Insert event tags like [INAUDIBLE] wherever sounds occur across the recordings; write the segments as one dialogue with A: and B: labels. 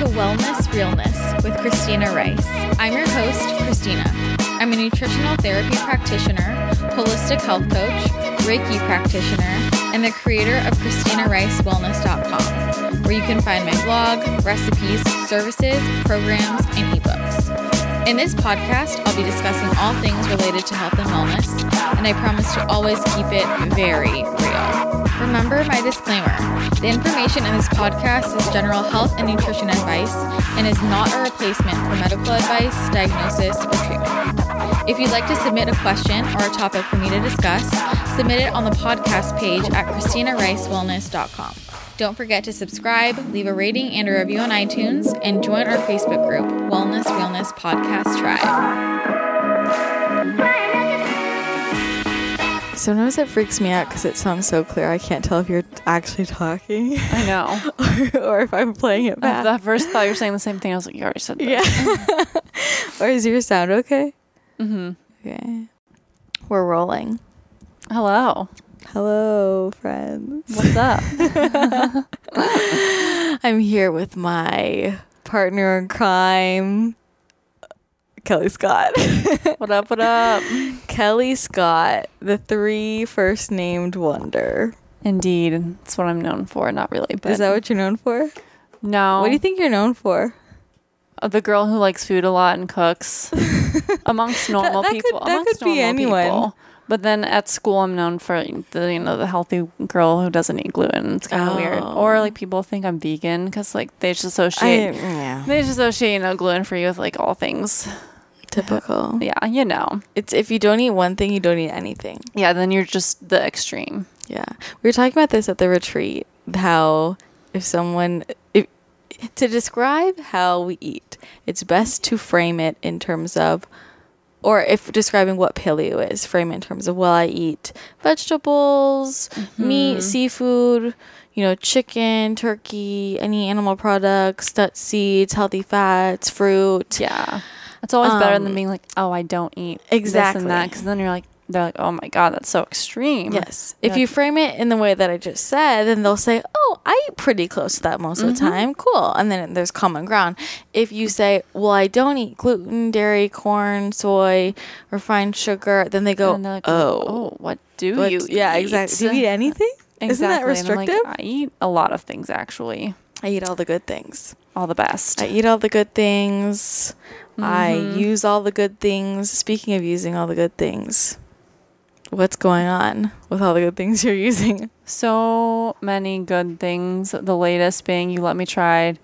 A: to Wellness Realness with Christina Rice. I'm your host, Christina. I'm a nutritional therapy practitioner, holistic health coach, Reiki practitioner, and the creator of ChristinaRiceWellness.com, where you can find my blog, recipes, services, programs, and ebooks. In this podcast, I'll be discussing all things related to health and wellness, and I promise to always keep it very real. Remember my disclaimer the information in this podcast is general health and nutrition advice and is not a replacement for medical advice, diagnosis, or treatment. If you'd like to submit a question or a topic for me to discuss, submit it on the podcast page at ChristinaRiceWellness.com. Don't forget to subscribe, leave a rating and a review on iTunes, and join our Facebook group, Wellness Realness Podcast Tribe.
B: Sometimes it freaks me out because it sounds so clear. I can't tell if you're actually talking
C: I know. [LAUGHS]
B: or, or if I'm playing it
C: At
B: back.
C: the first thought you were saying the same thing. I was like, you already said that.
B: Yeah. [LAUGHS] or is your sound okay? Mm-hmm. Okay. We're rolling.
C: Hello.
B: Hello, friends.
C: What's up? [LAUGHS]
B: I'm here with my partner in crime, Kelly Scott. [LAUGHS]
C: what up? What up?
B: Kelly Scott, the three first named wonder.
C: Indeed. That's what I'm known for. Not really, but
B: Is that what you're known for?
C: no.
B: What do you think you're known for?
C: Uh, The girl who likes food a lot and cooks [LAUGHS] amongst normal
B: that could-
C: people.
B: that
C: amongst
B: could be
C: normal
B: anyone.
C: people. But then at school, I'm known for the you know the healthy girl who doesn't eat gluten. It's kind of oh. weird.
B: Oh.
C: Or like people think I'm vegan because like they just
B: I,
C: associate
B: yeah.
C: they just associate you know gluten free with like all things.
B: Typical.
C: Yeah, you know.
B: It's if you don't eat one thing, you don't eat anything.
C: Yeah, then you're just the extreme.
B: Yeah. We were talking about this at the retreat how if someone if, to describe how we eat, it's best to frame it in terms of or if describing what paleo is, frame in terms of well, I eat vegetables, meat, seafood, you know, chicken, turkey, any animal products, nuts, seeds, healthy fats, fruit.
C: Yeah. It's always better
B: Um,
C: than being like, oh, I don't eat
B: Exactly.
C: this and that. Because then you're like, they're like, oh my God, that's so extreme.
B: Yes. If you frame it in the way that I just said, then they'll say, "Oh, I eat pretty close to that most of the mm-hmm. time. Cool." And then there's common ground. If you say, "Well, I don't eat gluten, dairy, corn, soy, refined sugar," then they go,
C: like,
B: oh,
C: "Oh, oh, what do
B: what-
C: you
B: yeah,
C: eat?
B: exactly. Do you eat anything? Isn't that
C: Exactly. I'm like,
B: restrictive?
C: I eat a lot of things, actually.
B: I eat all the good things.
C: All the best.
B: I eat all the good things. I mm-hmm. use all the good things. Speaking of using all the good things, what's going on with all the good things [LAUGHS] you're using?
C: so many good things. The latest being you let me try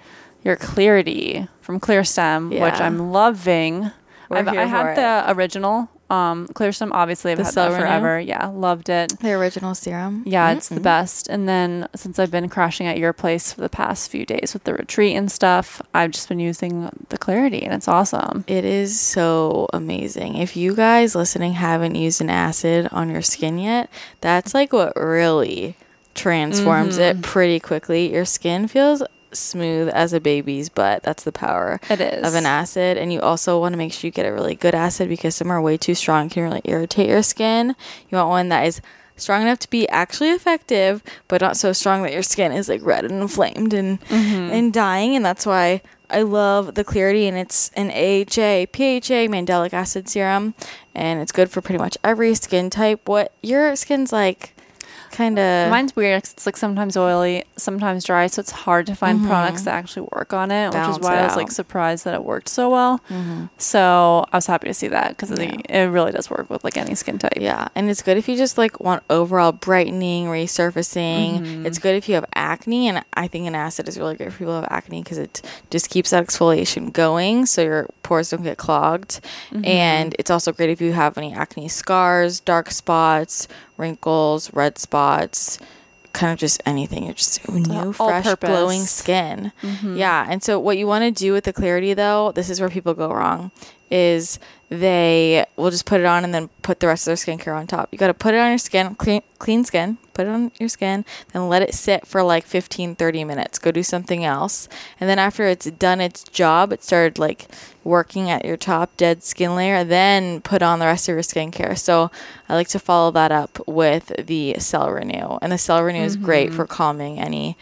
C: your Clarity from ClearStem, which I'm loving.
B: We're
C: I've, I had the original um, ClearStem. Obviously, I've
B: The
C: had that
B: Renew?
C: forever. Yeah, loved it.
B: The original serum.
C: Yeah, it's the best. And then since I've been crashing at your place for the past few days with the retreat and stuff, I've just been using the Clarity, and it's awesome.
B: It is so amazing. If you guys listening haven't used an acid on your skin yet, that's like what really transforms
C: Mm-hmm.
B: it pretty quickly. Your skin feels smooth as a baby's butt. That's the power
C: It is.
B: of an acid. And you also want to make sure you get a really good acid because some are way too strong, can really irritate your skin. You want one that is strong enough to be actually effective, but not so strong that your skin is like red and inflamed and mm-hmm. and dying. And that's why I love the clarity and it's an AHA, PHA, mandelic acid serum, and it's good for pretty much every skin type. What your skin's like kind of
C: Mine's weird. It's like sometimes oily, sometimes dry, so it's hard to find products that actually work on it, which is why I was like surprised that it worked so well. So I was happy to see that because it really does work with like any skin type.
B: Yeah, and it's good if you just like want overall brightening, resurfacing.
C: Mm-hmm.
B: It's good if you have acne, and I think an acid is really good for people who have acne because it just keeps that exfoliation going, so your pores don't get clogged.
C: Mm-hmm.
B: And it's also great if you have any acne scars, dark spots, wrinkles, red spots. Kind of just anything. You're just new, fresh,
C: all-purpose.
B: glowing skin. Mm-hmm. Yeah. And so, what you want to do with the clarity, though, this is where people go wrong, is they will just put it on and then put the rest of their skincare on top. You got to put it on your skin, clean, clean skin, put it on your skin, then let it sit for like 15, 30 minutes. Go do something else. And then after it's done its job, it started like working at your top dead skin layer, then put on the rest of your skincare. So I like to follow that up with the Cell Renew. And the Cell Renew is great mm-hmm. for calming any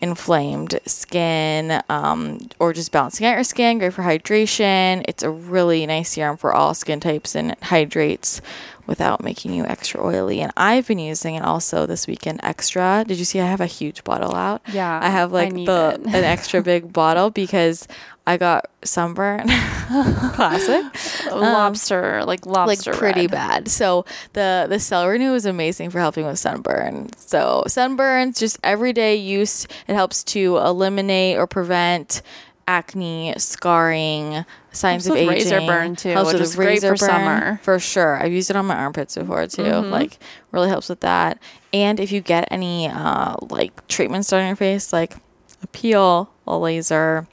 B: inflamed skin um, or just balancing out your skin. Great for hydration. It's a really nice serum for all skin types and it hydrates without making you extra oily. And I've been using it also this weekend extra. Did you see I have a huge bottle out?
C: Yeah,
B: I have like
C: need
B: the an extra big [LAUGHS] bottle because I got sunburn. [LAUGHS] Classic.
C: lobster, like lobster,
B: like pretty
C: red.
B: bad. So the the Cell Renew is amazing for helping with sunburn. So sunburns, just everyday use. It helps to eliminate or prevent acne, scarring, signs of aging.
C: razor burn, too,
B: Helps
C: which
B: with
C: is great for
B: burn,
C: summer.
B: for sure. I've used it on my armpits before too.
C: Mm-hmm.
B: Like really helps with that. And if you get any uh, like treatments done on your face, like a peel, a laser,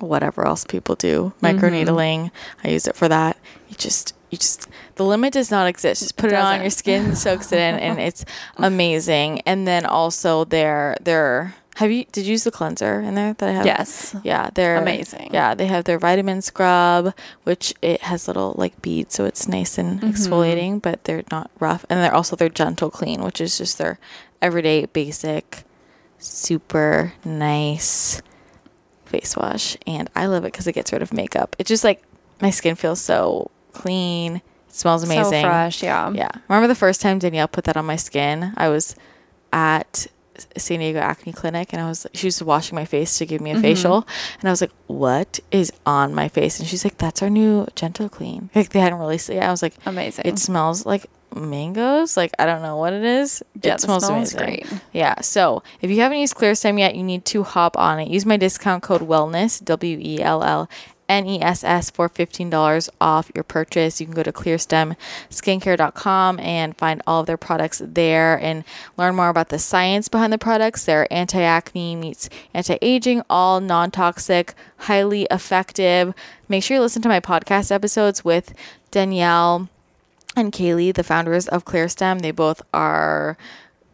B: whatever else people do,
C: Mm-hmm.
B: microneedling. I use it for that. You just you just the limit does not exist. Just put it, on your skin, [LAUGHS] soaks it in, and it's amazing. And then also their their have you did you use the cleanser in there that I have?
C: Yes.
B: Yeah, they're
C: Amazing.
B: Yeah, they have their vitamin scrub, which it has little like beads, so it's nice and
C: Mm-hmm.
B: exfoliating, but they're not rough. And they're also their gentle clean, which is just their everyday basic, super nice face wash. And I love it because it gets rid of makeup. It's just like my skin feels so clean. It smells amazing.
C: So fresh, yeah.
B: Yeah. Remember the first time Danielle put that on my skin? I was at San Diego Acne Clinic and I was she was washing my face to give me a mm-hmm. facial and I was like, What is on my face? And she's like, That's our new gentle clean. Like they hadn't released it yet. I was like,
C: Amazing.
B: It smells like mangoes. Like I don't know what it is.
C: Yeah,
B: it
C: the
B: smells amazing.
C: great.
B: Yeah. So if you haven't used ClearStem yet, you need to hop on it. Use my discount code wellness W E L L N E S S for fifteen dollars off your purchase. You can go to clearstemskincare.com and find all of their products there and learn more about the science behind the products. They're anti-acne meets anti-aging, all non-toxic, highly effective. Make sure you listen to my podcast episodes with Danielle and Kaylee, the founders of ClearStem. They both are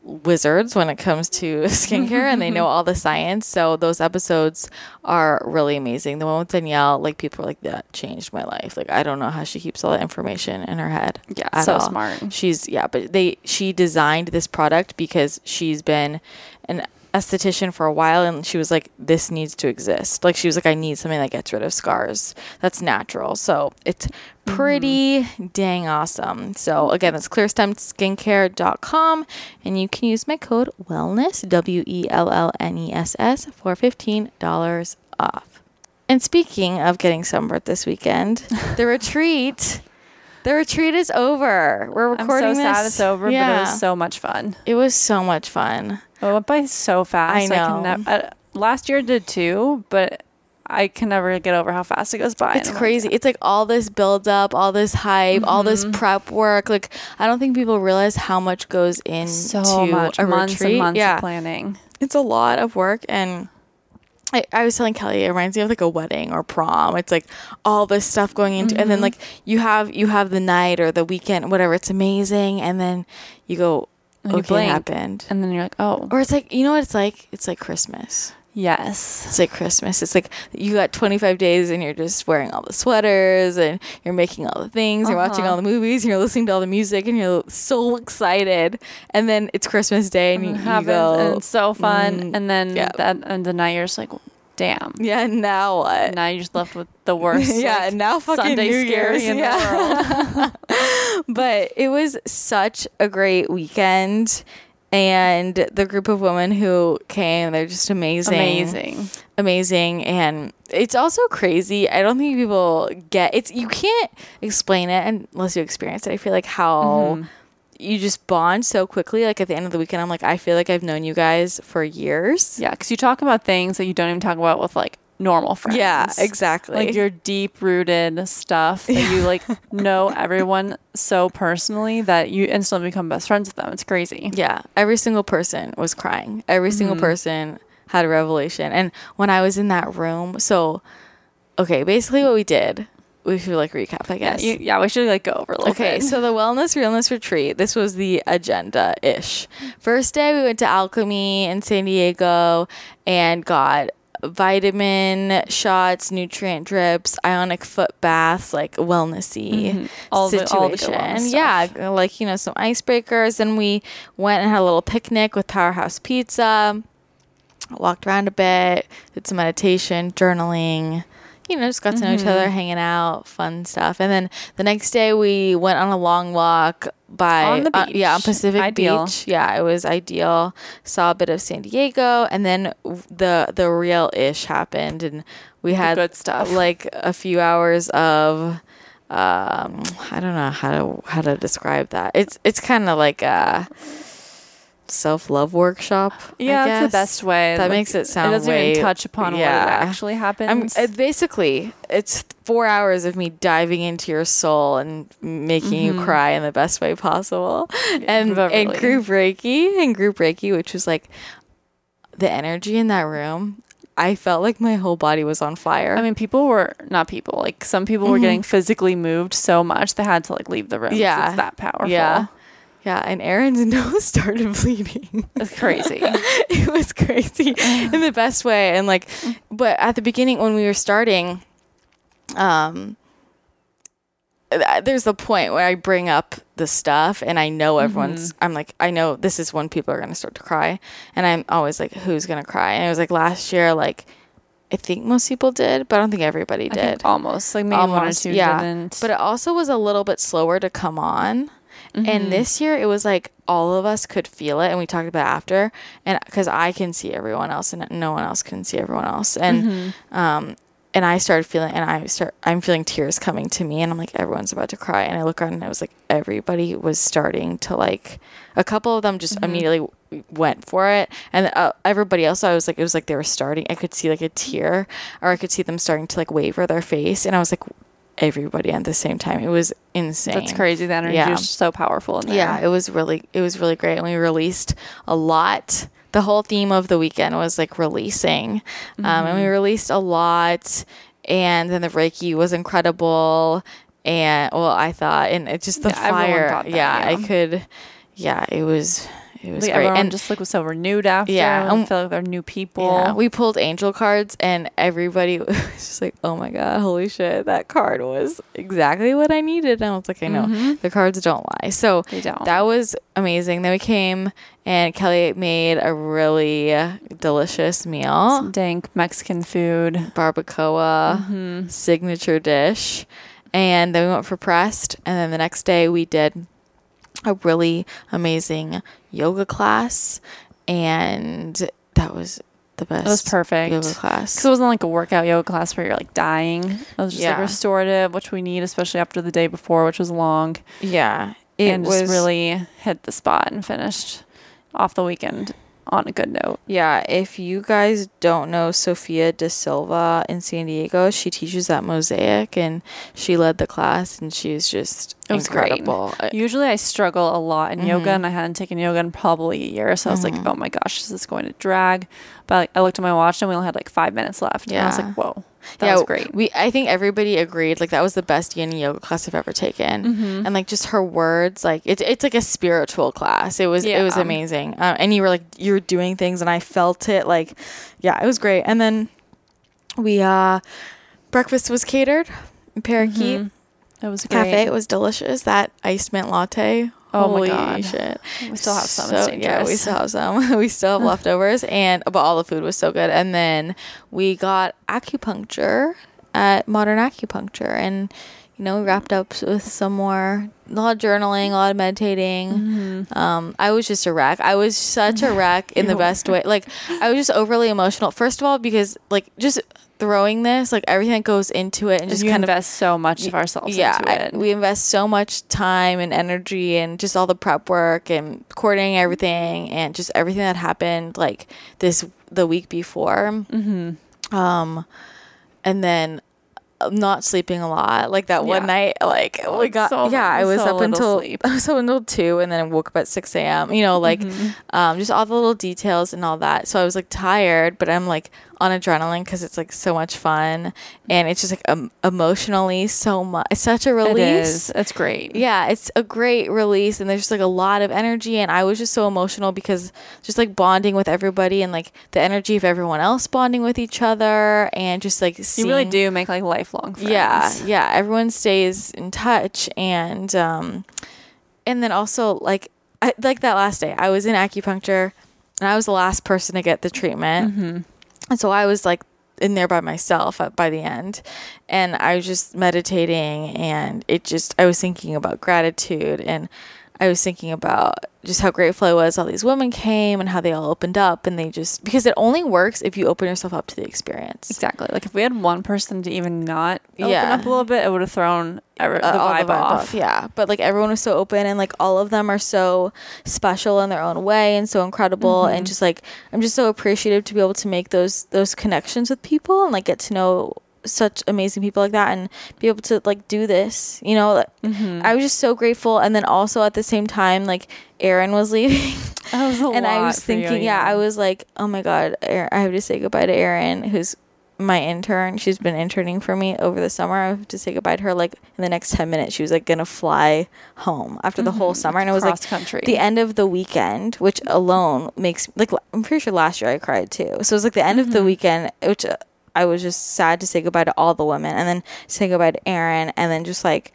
B: wizards when it comes to [LAUGHS] skincare and they know all the science. So those episodes are really amazing. The one with Danielle, like people are like, that changed my life. Like I don't know how she keeps all that information in her head.
C: Yeah, so
B: all.
C: smart.
B: She's yeah, but they she designed this product because she's been an esthetician for a while and she was like this needs to exist. Like she was like i need something that gets rid of scars. That's natural. So it's pretty mm-hmm. dang awesome. So again that's clearstemskincare.com and you can use my code wellness w-e-l-l-n-e-s-s for $15 off. And speaking of getting sunburned this weekend the [LAUGHS] retreat the retreat is over we're recording.
C: I'm so sad it's over, but it was so much fun.
B: it was so much fun
C: It went by so fast.
B: I know.
C: can nev- uh, last year did too, but I can never get over how fast it goes by.
B: It's
C: I'm like,
B: crazy. It's like all this build up, all this hype, all this
C: Mm-hmm.
B: prep work. Like I don't think people realize how much goes into
C: so much
B: a
C: months
B: retreat.
C: and months
B: yeah,
C: of planning.
B: it's a lot of work and. I, I was telling Kelly, it reminds me of like a wedding or prom. It's like all this stuff going into, and then
C: Mm-hmm.
B: like you have you have the night or the weekend, whatever. It's amazing, and then you go,
C: And
B: okay, it
C: blink.
B: happened.
C: And then you're like, oh,
B: Or it's like you know what it's like. It's like Christmas.
C: Yes.
B: It's like Christmas. It's like you got 25 days and you're just wearing all the sweaters and you're making all the things. You're watching
C: Uh-huh.
B: all the movies and you're listening to all the music and you're so excited. And then it's Christmas Day and,
C: And
B: you,
C: it
B: you go,
C: and it's so fun.
B: mm,
C: and then
B: yeah.
C: that and the night you're just like, damn.
B: yeah, now what?
C: Now you're just left with the worst. [LAUGHS]
B: yeah,
C: like,
B: now fucking
C: Sunday
B: New
C: scary
B: Year's.
C: in
B: yeah.
C: the world. [LAUGHS]
B: but it was such a great weekend. And the group of women who came, they're just amazing.
C: Amazing.
B: amazing and it's also crazy i don't think people get it's you can't explain it unless you experience it i feel like how
C: Mm-hmm.
B: you just bond so quickly like at the end of the weekend i'm like i feel like i've known you guys for years
C: Yeah, because you talk about things that you don't even talk about with like normal friends.
B: yeah exactly
C: Like your deep rooted stuff that you like [LAUGHS] know everyone so personally that you instantly become best friends with them. It's crazy.
B: yeah every single person was crying every single
C: Mm-hmm.
B: person had a revelation and when i was in that room so okay basically what we did we should like recap i
C: Yeah,
B: guess
C: you, yeah, we should like go over a little
B: Okay,
C: bit.
B: so the wellness realness retreat. This was the agenda ish. First day we went to Alchemy in San Diego and got vitamin shots, nutrient drips, ionic foot baths, like wellnessy
C: Mm-hmm. All the-
B: situation.
C: all the good wellness
B: yeah, like you know some icebreakers. Then we went and had a little picnic with Powerhouse Pizza. walked around a bit, did some meditation, journaling. You know, just got to know each
C: Mm-hmm.
B: other, hanging out, fun stuff. And then the next day we went on a long walk by
C: On the
B: uh, yeah, on. Pacific
C: Ideal.
B: Beach. Yeah, it was ideal. Saw a bit of San Diego, and then the the real ish happened, and we had
C: good stuff.
B: like a few hours of um I don't know how to how to describe that. It's it's kind of like a self love workshop.
C: Yeah, that's the best way.
B: That
C: Like,
B: makes it sound
C: It doesn't
B: way-
C: even touch upon
B: yeah.
C: what actually
B: I'm it basically it's four hours of me diving into your soul and making you mm-hmm. cry in the best way possible, and and group reiki and group reiki, which was like the energy in that room. I felt like my whole body was on fire.
C: I mean, people were not people. Like some people were mm-hmm. getting physically moved so much they had to like leave the room.
B: Yeah.
C: it's that powerful.
B: Yeah. Yeah, and Aaron's [LAUGHS] nose started bleeding.
C: it's crazy. [LAUGHS]
B: it was crazy in the best way. And like, but at the beginning when we were starting, um, there's a point where I bring up the stuff and I know everyone's,
C: Mm-hmm.
B: I'm like, I know this is when people are going to start to cry. And I'm always like, who's going to cry? And it was like last year, like, I think most people did, but I don't think everybody did
C: think almost like maybe one or two
B: yeah.
C: didn't.
B: But it also was a little bit slower to come on.
C: Mm-hmm.
B: And this year it was like all of us could feel it, and we talked about after, and because I can see everyone else, and no one else can see everyone else, and
C: Mm-hmm.
B: um, and I started feeling, and I start, I'm feeling tears coming to me, and I'm like, everyone's about to cry, and I look around, and I was like everybody was starting to like, a couple of them just
C: Mm-hmm.
B: immediately went for it, and uh, everybody else, I was like, it was like they were starting, I could see like a tear, or I could see them starting to like waver their face, and I was like, everybody at the same time, it was insane.
C: That's crazy. The energy
B: Yeah.
C: is so powerful.
B: Yeah, it was really it was really great, and we released a lot. The whole theme of the weekend was like releasing, um, and
C: Mm-hmm.
B: we released a lot. And then the Reiki was incredible, and well, I thought, and it just the
C: Yeah,
B: fire.
C: that,
B: yeah, I could. Yeah, it was it was
C: Like
B: great, and
C: just like was so renewed after.
B: Yeah,
C: Yeah,
B: um,
C: I feel like they're new people.
B: yeah, we pulled angel cards, and everybody [LAUGHS] was just like, "Oh my god, holy shit! That card was exactly what I needed." And I was like, "I know the cards don't lie." So
C: Mm-hmm. They don't.
B: that was amazing. Then we came, and Kelly made a really delicious meal,
C: Some dank Mexican food.
B: barbacoa
C: Mm-hmm.
B: signature dish, and then we went for pressed, and then the next day we did a really amazing yoga class, and that was the best.
C: It was perfect.
B: yoga class.
C: Because it wasn't like a workout yoga class where you're like dying. It was just
B: Yeah.
C: like restorative, which we need, especially after the day before, which was long.
B: Yeah, it
C: and
B: was
C: just really hit the spot and finished off the weekend on a good note.
B: Yeah, if you guys don't know Sophia De Silva in San Diego, she teaches at Mosaic, and she led the class, and she's just
C: great.
B: incredible. Uh,
C: Usually I struggle a lot in yoga
B: Mhm.
C: and I hadn't taken yoga in probably a year. So I was like,
B: Mhm.
C: oh my gosh, this is this going to drag? But like, I looked at my watch and we only had like five minutes left. And I was like, whoa, that
B: yeah,
C: was great.
B: We, I think everybody agreed like that was the best yin yoga class I've ever taken,
C: Mm-hmm.
B: and like just her words, like it's it's like a spiritual class. It was it was amazing, um, and you were like you were doing things, and I felt it. Like, yeah, it was great. And then we uh breakfast was catered, parakeet.
C: Mhm. It was great.
B: cafe. It was delicious. That iced mint latte.
C: Oh my God.
B: shit!
C: We still have some.
B: So- yeah, [LAUGHS] we still have some. we still have leftovers, and but all the food was so good. And then we got acupuncture at Modern Acupuncture, and you know we wrapped up with some more a lot of journaling, a lot of meditating.
C: Mm-hmm.
B: Um, I was just a wreck. I was such a wreck in the [LAUGHS] best way. Like I was just overly emotional. First of all, because like just throwing this, like everything that goes into it, and just
C: you
B: kind of
C: invest so much of ourselves
B: yeah,
C: into
B: I- we invest so much time and energy and just all the prep work and coordinating everything and just everything that happened like this the week before.
C: mm-hmm.
B: Um, and then uh, not sleeping a lot. Like that one
C: Yeah.
B: night, like
C: Oh,
B: we got
C: so-
B: yeah, I was
C: so
B: up until
C: sleep. [LAUGHS]
B: I was up until two, and then I woke up at six a.m. You know, like
C: Mm-hmm.
B: um, just all the little details and all that. So I was like tired, but I'm like on adrenaline because it's like so much fun, and it's just like um, emotionally so much. It's such a release.
C: is. It's great.
B: Yeah, it's a great release, and there's just like a lot of energy, and I was just so emotional because just like bonding with everybody and like the energy of everyone else bonding with each other, and just like
C: You really do make like lifelong friends.
B: yeah, yeah. Everyone stays in touch, and um, and then also like I, like that last day, I was in acupuncture, and I was the last person to get the treatment.
C: Mm-hmm.
B: And so I was like in there by myself uh, by the end. And I was just meditating and it just, I was thinking about gratitude and I was thinking about just how grateful I was all these women came and how they all opened up and they just, because it only works if you open yourself up to the experience.
C: Exactly. Like if we had one person to even not open
B: Yeah.
C: up a little bit, it would have thrown ever, the,
B: uh, all
C: vibe off.
B: Yeah, but like everyone was so open and like all of them are so special in their own way and so incredible
C: Mm-hmm.
B: and just like I'm just so appreciative to be able to make those those connections with people and like get to know such amazing people like that and be able to like do this. You know,
C: Mm-hmm.
B: I was just so grateful and then also at the same time like Aaron was [LAUGHS] leaving.
C: Was
B: and I was
C: for you,
B: thinking, yeah, I was like, oh my god, I have to say goodbye to aaron who's my intern. She's been interning for me over the summer. I have to say goodbye to her. Like in the next ten minutes, she was like gonna fly home after the whole summer, and it was like
C: Mm-hmm. Country.
B: the end of the weekend, which alone makes like I'm pretty sure last year I cried too. So it was like the end of the
C: Mm-hmm.
B: weekend, which uh, I was just sad to say goodbye to all the women, and then say goodbye to Aaron, and then just like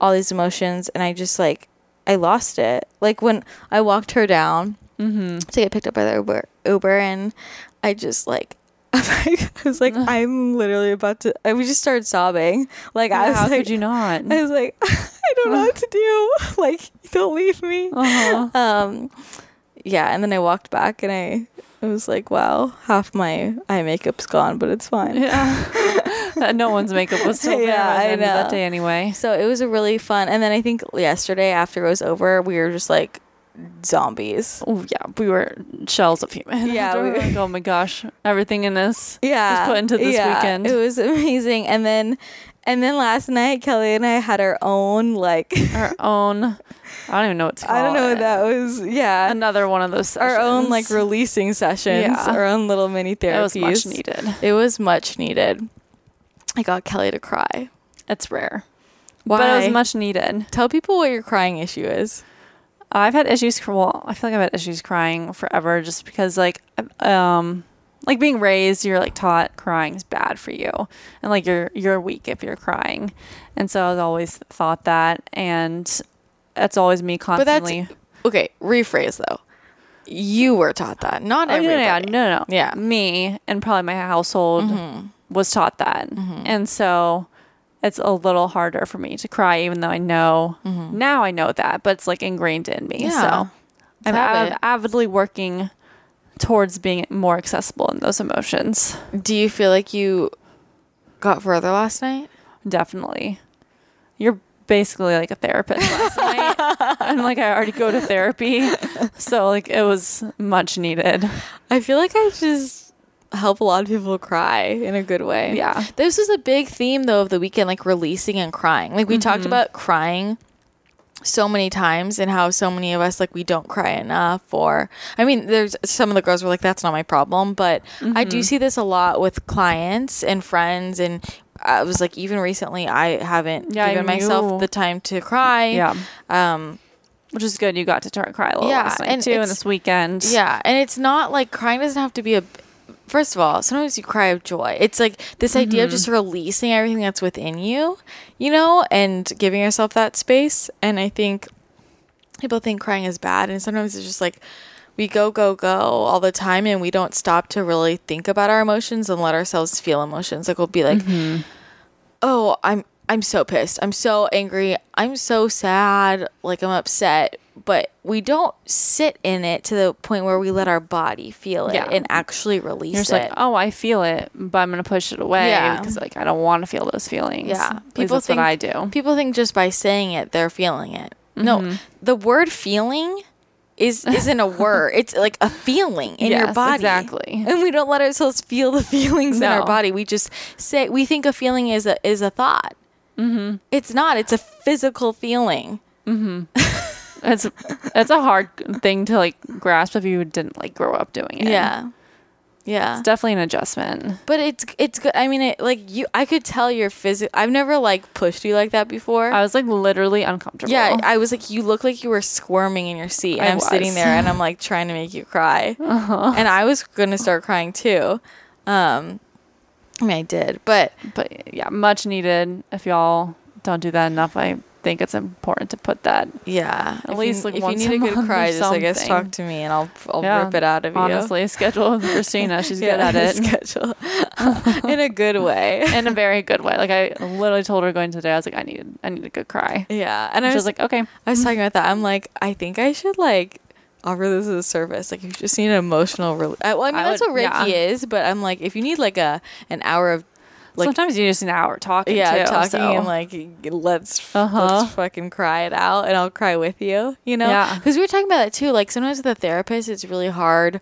B: all these emotions, and I just like I lost it. Like when I walked her down
C: mm-hmm.
B: to get picked up by the Uber, Uber and I just like [LAUGHS] I was like I'm literally about to I we just started sobbing like I was
C: How
B: like
C: could you not?
B: I was like [LAUGHS] I don't know what to do [LAUGHS] like don't leave me
C: Uh-huh.
B: um yeah and then I walked back and I I was like wow half my eye makeup's gone but it's fine
C: Yeah. [LAUGHS] Uh, no one's makeup was still [LAUGHS] there
B: Yeah, I
C: of that day anyway.
B: so it was a really fun and then I think yesterday after it was over we were just like zombies
C: Oh yeah, we were shells of human.
B: Yeah, [LAUGHS] we were-
C: like, oh my gosh, everything in this.
B: yeah
C: put into this weekend.
B: it was amazing and then and then last night kelly and i had our own like
C: Our own. I don't even know what to call
B: i don't know
C: it.
B: what that was yeah
C: Another one of those.
B: our own like releasing sessions
C: Yeah.
B: our own little mini therapies
C: It was much needed.
B: it was much needed i got kelly to cry
C: It's rare,
B: why
C: but it was much needed.
B: tell people what your crying issue is
C: I've had issues. Well, I feel like I've had issues crying forever, just because like, um, like being raised, you're like taught crying is bad for you, and like you're you're weak if you're crying, and so I've always thought that, and that's always me constantly.
B: but that's okay rephrase though you were taught that not
C: Oh,
B: everybody
C: no, no, no.
B: Yeah.
C: Me and probably my household mm-hmm. was taught that. Mm-hmm. And so it's a little harder for me to cry, even though I know mm-hmm. now I know that, but it's like ingrained in me.
B: Yeah.
C: So I'm av- avidly working towards being more accessible in those emotions.
B: do you feel like you got further last night
C: Definitely. You're basically like a therapist last [LAUGHS] night. And like I already go to therapy. So like it was much needed.
B: I feel like I just help a lot of people cry in a good way.
C: Yeah.
B: This was a big theme though of the weekend, like releasing and crying. Like we talked mm-hmm. about crying so many times and how so many of us like we don't cry enough or I mean there's some of the girls were like that's not my problem but I do mm-hmm. see this a lot with clients and friends and I was like even recently I haven't
C: Yeah,
B: given
C: you-
B: myself the time to cry.
C: Yeah.
B: Um
C: Which is good. You got to try, cry a little
B: Yeah,
C: last night
B: and
C: too, and this weekend.
B: Yeah, and it's not like crying doesn't have to be a. First of all, sometimes you cry of joy. It's like this idea of just releasing everything that's within you, you know, and giving yourself that space. And I think people think crying is bad, and sometimes it's just like we go, go, go all the time, and we don't stop to really think about our emotions and let ourselves feel emotions. Like we'll be like, oh, I'm I'm so pissed. I'm so angry. I'm so sad. Like I'm upset. But we don't sit in it to the point where we let our body feel it
C: Yeah.
B: and actually release
C: You're just
B: it.
C: like, oh, I feel it, but I'm gonna push it away
B: Yeah.
C: because like I don't want to feel those feelings.
B: Yeah. People
C: that's
B: think-
C: what I do.
B: People think just by saying it they're feeling it.
C: Mm-hmm.
B: No, the word feeling is isn't a word. [LAUGHS] It's like a feeling in your
C: Yes,
B: body.
C: exactly.
B: And we don't let ourselves feel the [LAUGHS] feelings in our body. We just say we think a feeling is a is a thought. Mm-hmm. It's not. It's a physical feeling. [LAUGHS]
C: That's it's a hard thing to like grasp if you didn't like grow up doing it.
B: Yeah. Yeah.
C: it's definitely an adjustment.
B: But it's it's good. I mean, it, like you, I could tell you're physical. I've never like pushed you like that before.
C: I was like literally uncomfortable.
B: yeah, I was like, you look like you were squirming in your seat, and
C: I
B: am sitting there, and I'm like trying to make you cry, [LAUGHS]
C: Uh-huh.
B: and I was gonna start crying too. Um, I mean, I did, but
C: but yeah, much needed. If y'all don't do that enough, I think it's important to put that.
B: Yeah.
C: At
B: If
C: least,
B: you,
C: like,
B: if
C: once
B: you need
C: a
B: good cry, just I guess talk to me and I'll I'll
C: Yeah,
B: rip it out of you.
C: Honestly, schedule with Christina. She's [LAUGHS] good at it.
B: Schedule [LAUGHS] in a good way. [LAUGHS]
C: in a very good way. Like I literally told her going today, I was like, I need, I need a good cry.
B: yeah, and I
C: And she
B: was
C: was like, okay,
B: I was talking about that. I'm like, I think I should like offer this as a service. Like, if you just need an emotional relief. Well, I mean,
C: I
B: that's
C: would-
B: what Reiki
C: yeah.
B: is. But I'm like, if you need like a an hour of like
C: sometimes you just an hour talking.
B: yeah
C: too,
B: talking
C: so.
B: and like let's
C: Uh-huh.
B: let's fucking cry it out, and I'll cry with you. You know,
C: Yeah.
B: Because we were talking about that too. Like sometimes with a therapist, it's really hard.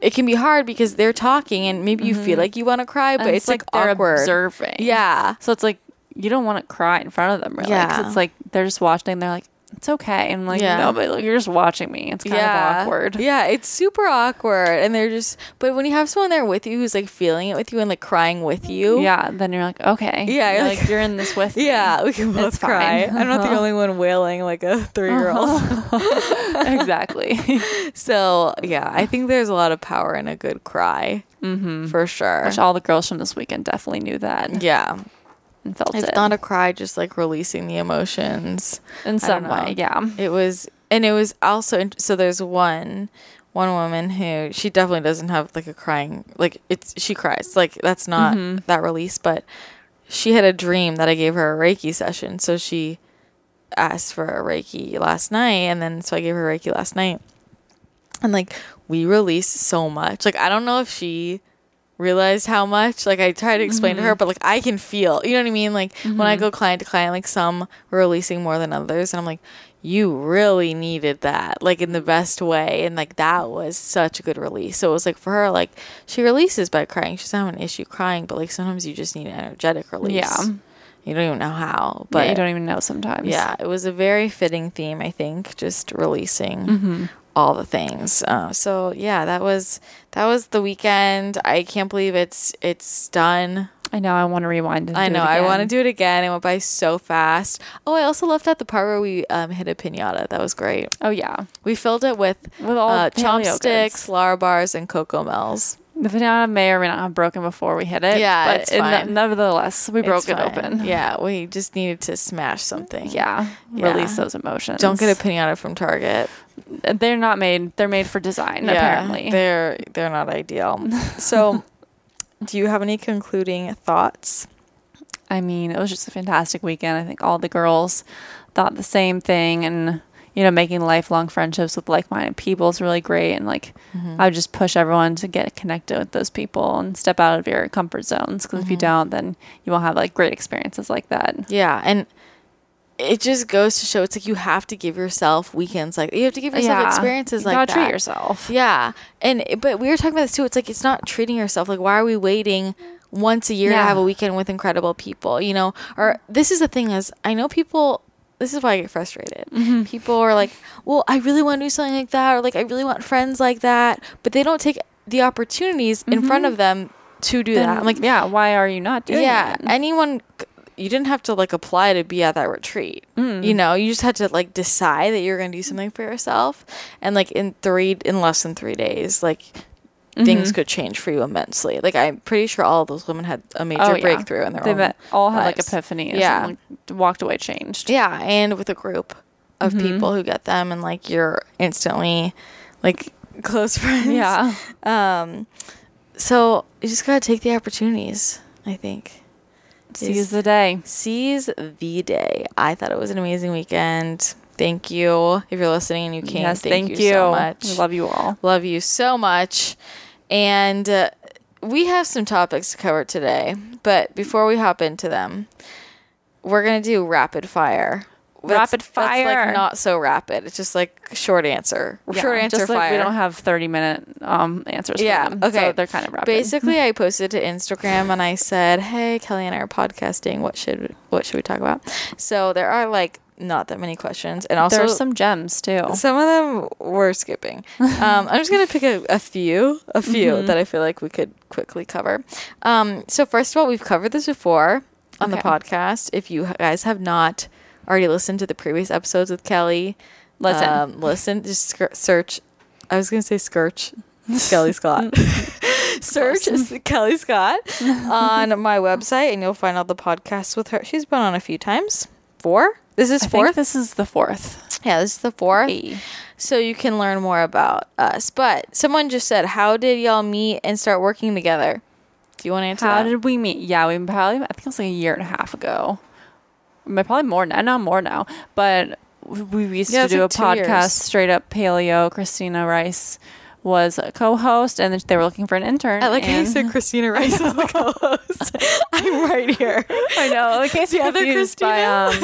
B: It can be hard because they're talking, and maybe you feel like you want to cry, but
C: And
B: it's, like,
C: they're
B: awkward.
C: observing.
B: Yeah.
C: So it's like you don't want to cry in front of them, really.
B: Yeah.
C: It's like they're just watching. And they're like, it's okay. And I'm like,
B: Yeah.
C: no, but like, you're just watching me. It's kind of awkward.
B: Yeah, it's super awkward. And they're just, but when you have someone there with you who's like feeling it with you and like crying with you.
C: Yeah. Then you're like, okay.
B: Yeah,
C: You're
B: you're
C: like,
B: like-
C: you're in this with [LAUGHS] me.
B: Yeah, we can both
C: It's
B: cry.
C: fine.
B: I'm not the
C: Uh-huh.
B: only one wailing like a three year old. [LAUGHS]
C: exactly. [LAUGHS]
B: So, yeah, I think there's a lot of power in a good cry
C: mm-hmm.
B: for sure.
C: Which all the girls from this weekend definitely knew that
B: Yeah.
C: And felt
B: It's
C: it
B: not a cry, just like releasing the emotions.
C: in some way. Yeah.
B: It was, and it was also, so there's one. One woman who she definitely doesn't have like a crying like it's she cries like that's not
C: Mhm.
B: that release but she had a dream that I gave her a Reiki session so she asked for a Reiki last night and then so I gave her Reiki last night and like we released so much like I don't know if she realized how much like I tried to explain to her but like I can feel you know what I mean? Like when I go client to client like some were releasing more than others and I'm like you really needed that like in the best way and like that was such a good release. So it was like for her like she releases by crying. She doesn't have an issue crying but like sometimes you just need an energetic release.
C: Yeah.
B: you don't even know how
C: But
B: but
C: you don't even know sometimes.
B: yeah it was a very fitting theme i think just releasing.
C: Mm-hmm.
B: All the things uh, so yeah that was that was the weekend i can't believe it's it's done
C: I know. I want to rewind. And
B: I
C: do
B: know. I want to do it again. It went by so fast. Oh, I also left out the part where we um, hit a pinata. That was great.
C: Oh yeah.
B: We filled it with
C: With all
B: uh, chopsticks. Lara bars, and Cocomels.
C: The banana may or may not have broken before we hit it.
B: Yeah,
C: but
B: it's
C: it-
B: fine.
C: nevertheless, we broke it open.
B: Yeah, we just needed to smash something.
C: Yeah.
B: Yeah.
C: Release those emotions.
B: Don't get a pinata from Target.
C: They're not made. They're made for design. apparently.
B: they're they're not ideal. [LAUGHS] So, do you have any concluding thoughts?
C: I mean, it was just a fantastic weekend. I think all the girls thought the same thing, and you know, making lifelong friendships with like-minded people is really great. And like,
B: Mm-hmm.
C: I would just push everyone to get connected with those people and step out of your comfort zones. Because
B: Mm-hmm.
C: if you don't, then you won't have like great experiences like that.
B: Yeah, and it just goes to show it's like you have to give yourself weekends like you have to give yourself experiences
C: you
B: like
C: gotta
B: that.
C: treat yourself.
B: Yeah, and but we were talking about this too. It's like it's not treating yourself. Like why are we waiting once a year to have a weekend with incredible people? You know, or this is the thing is I know people. This is why I get frustrated.
C: Mm-hmm.
B: People are like, "Well, I really want to do something like that," or like, "I really want friends like that," but they don't take the opportunities in front of them to do that.
C: Mm-hmm.
B: I'm like,
C: yeah, why are you not doing
B: yeah,
C: it?
B: anyone. You didn't have to like apply to be at that retreat. You know, you just had to like decide that you're going to do something for yourself, and like in three, in less than three days, like things could change for you immensely. Like I'm pretty sure all of those women had a major
C: Oh, yeah.
B: breakthrough in their
C: They
B: own.
C: all had like epiphanies.
B: Yeah.
C: and, like, walked away changed.
B: Yeah, and with a group of people who get them, and like you're instantly like close [LAUGHS] friends.
C: Yeah.
B: Um. So you just gotta take the opportunities. I think.
C: Seize the day.
B: Seize the day. I thought it was an amazing weekend. Thank you. If you're listening and you came,
C: yes,
B: thank,
C: thank,
B: you, so much.
C: We love you all.
B: Love you so much. And uh, we have some topics to cover today. But before we hop into them, we're going to do rapid fire.
C: Rapid
B: That's
C: fire.
B: like not so rapid. It's just like short answer.
C: Yeah,
B: short answer
C: just
B: fire.
C: like we don't have 30 minute um answers
B: Yeah,
C: for them.
B: okay.
C: So they're kind of rapid.
B: Basically, [LAUGHS] I posted to Instagram and I said, "Hey, Kelly and I are podcasting. What should what should we talk about?" So there are like not that many questions, and also
C: There's some gems too.
B: some of them we're skipping. [LAUGHS] Um, I'm just gonna pick a, a few, a few
C: Mm-hmm.
B: that I feel like we could quickly cover. Um, so first of all, we've covered this before on the podcast. If you guys have not already listened to the previous episodes with Kelly,
C: Listen.
B: um, listen, just scr- search. I was gonna say search. [LAUGHS] Kelly Scott. [LAUGHS] Search Kelly Scott on my website, and you'll find all the podcasts with her. She's been on a few times four. This is
C: I think
B: fourth.
C: this is the fourth.
B: yeah, this is the fourth.
C: A.
B: So you can learn more about us. But someone just said, "How did y'all meet and start working together?" Do you want to answer
C: How
B: that?
C: did we meet? Yeah, we probably I think it was like a year and a half ago. Probably more now, not more now. But we we used
B: Yeah,
C: to do
B: like
C: a podcast,
B: years.
C: straight up paleo. Christina Rice was a co-host, and they were looking for an intern.
B: I like how you
C: and-
B: said [LAUGHS] Christina Rice is the [LAUGHS] co-host. [LAUGHS] I'm right here.
C: I know. In case
B: The other
C: confused by um,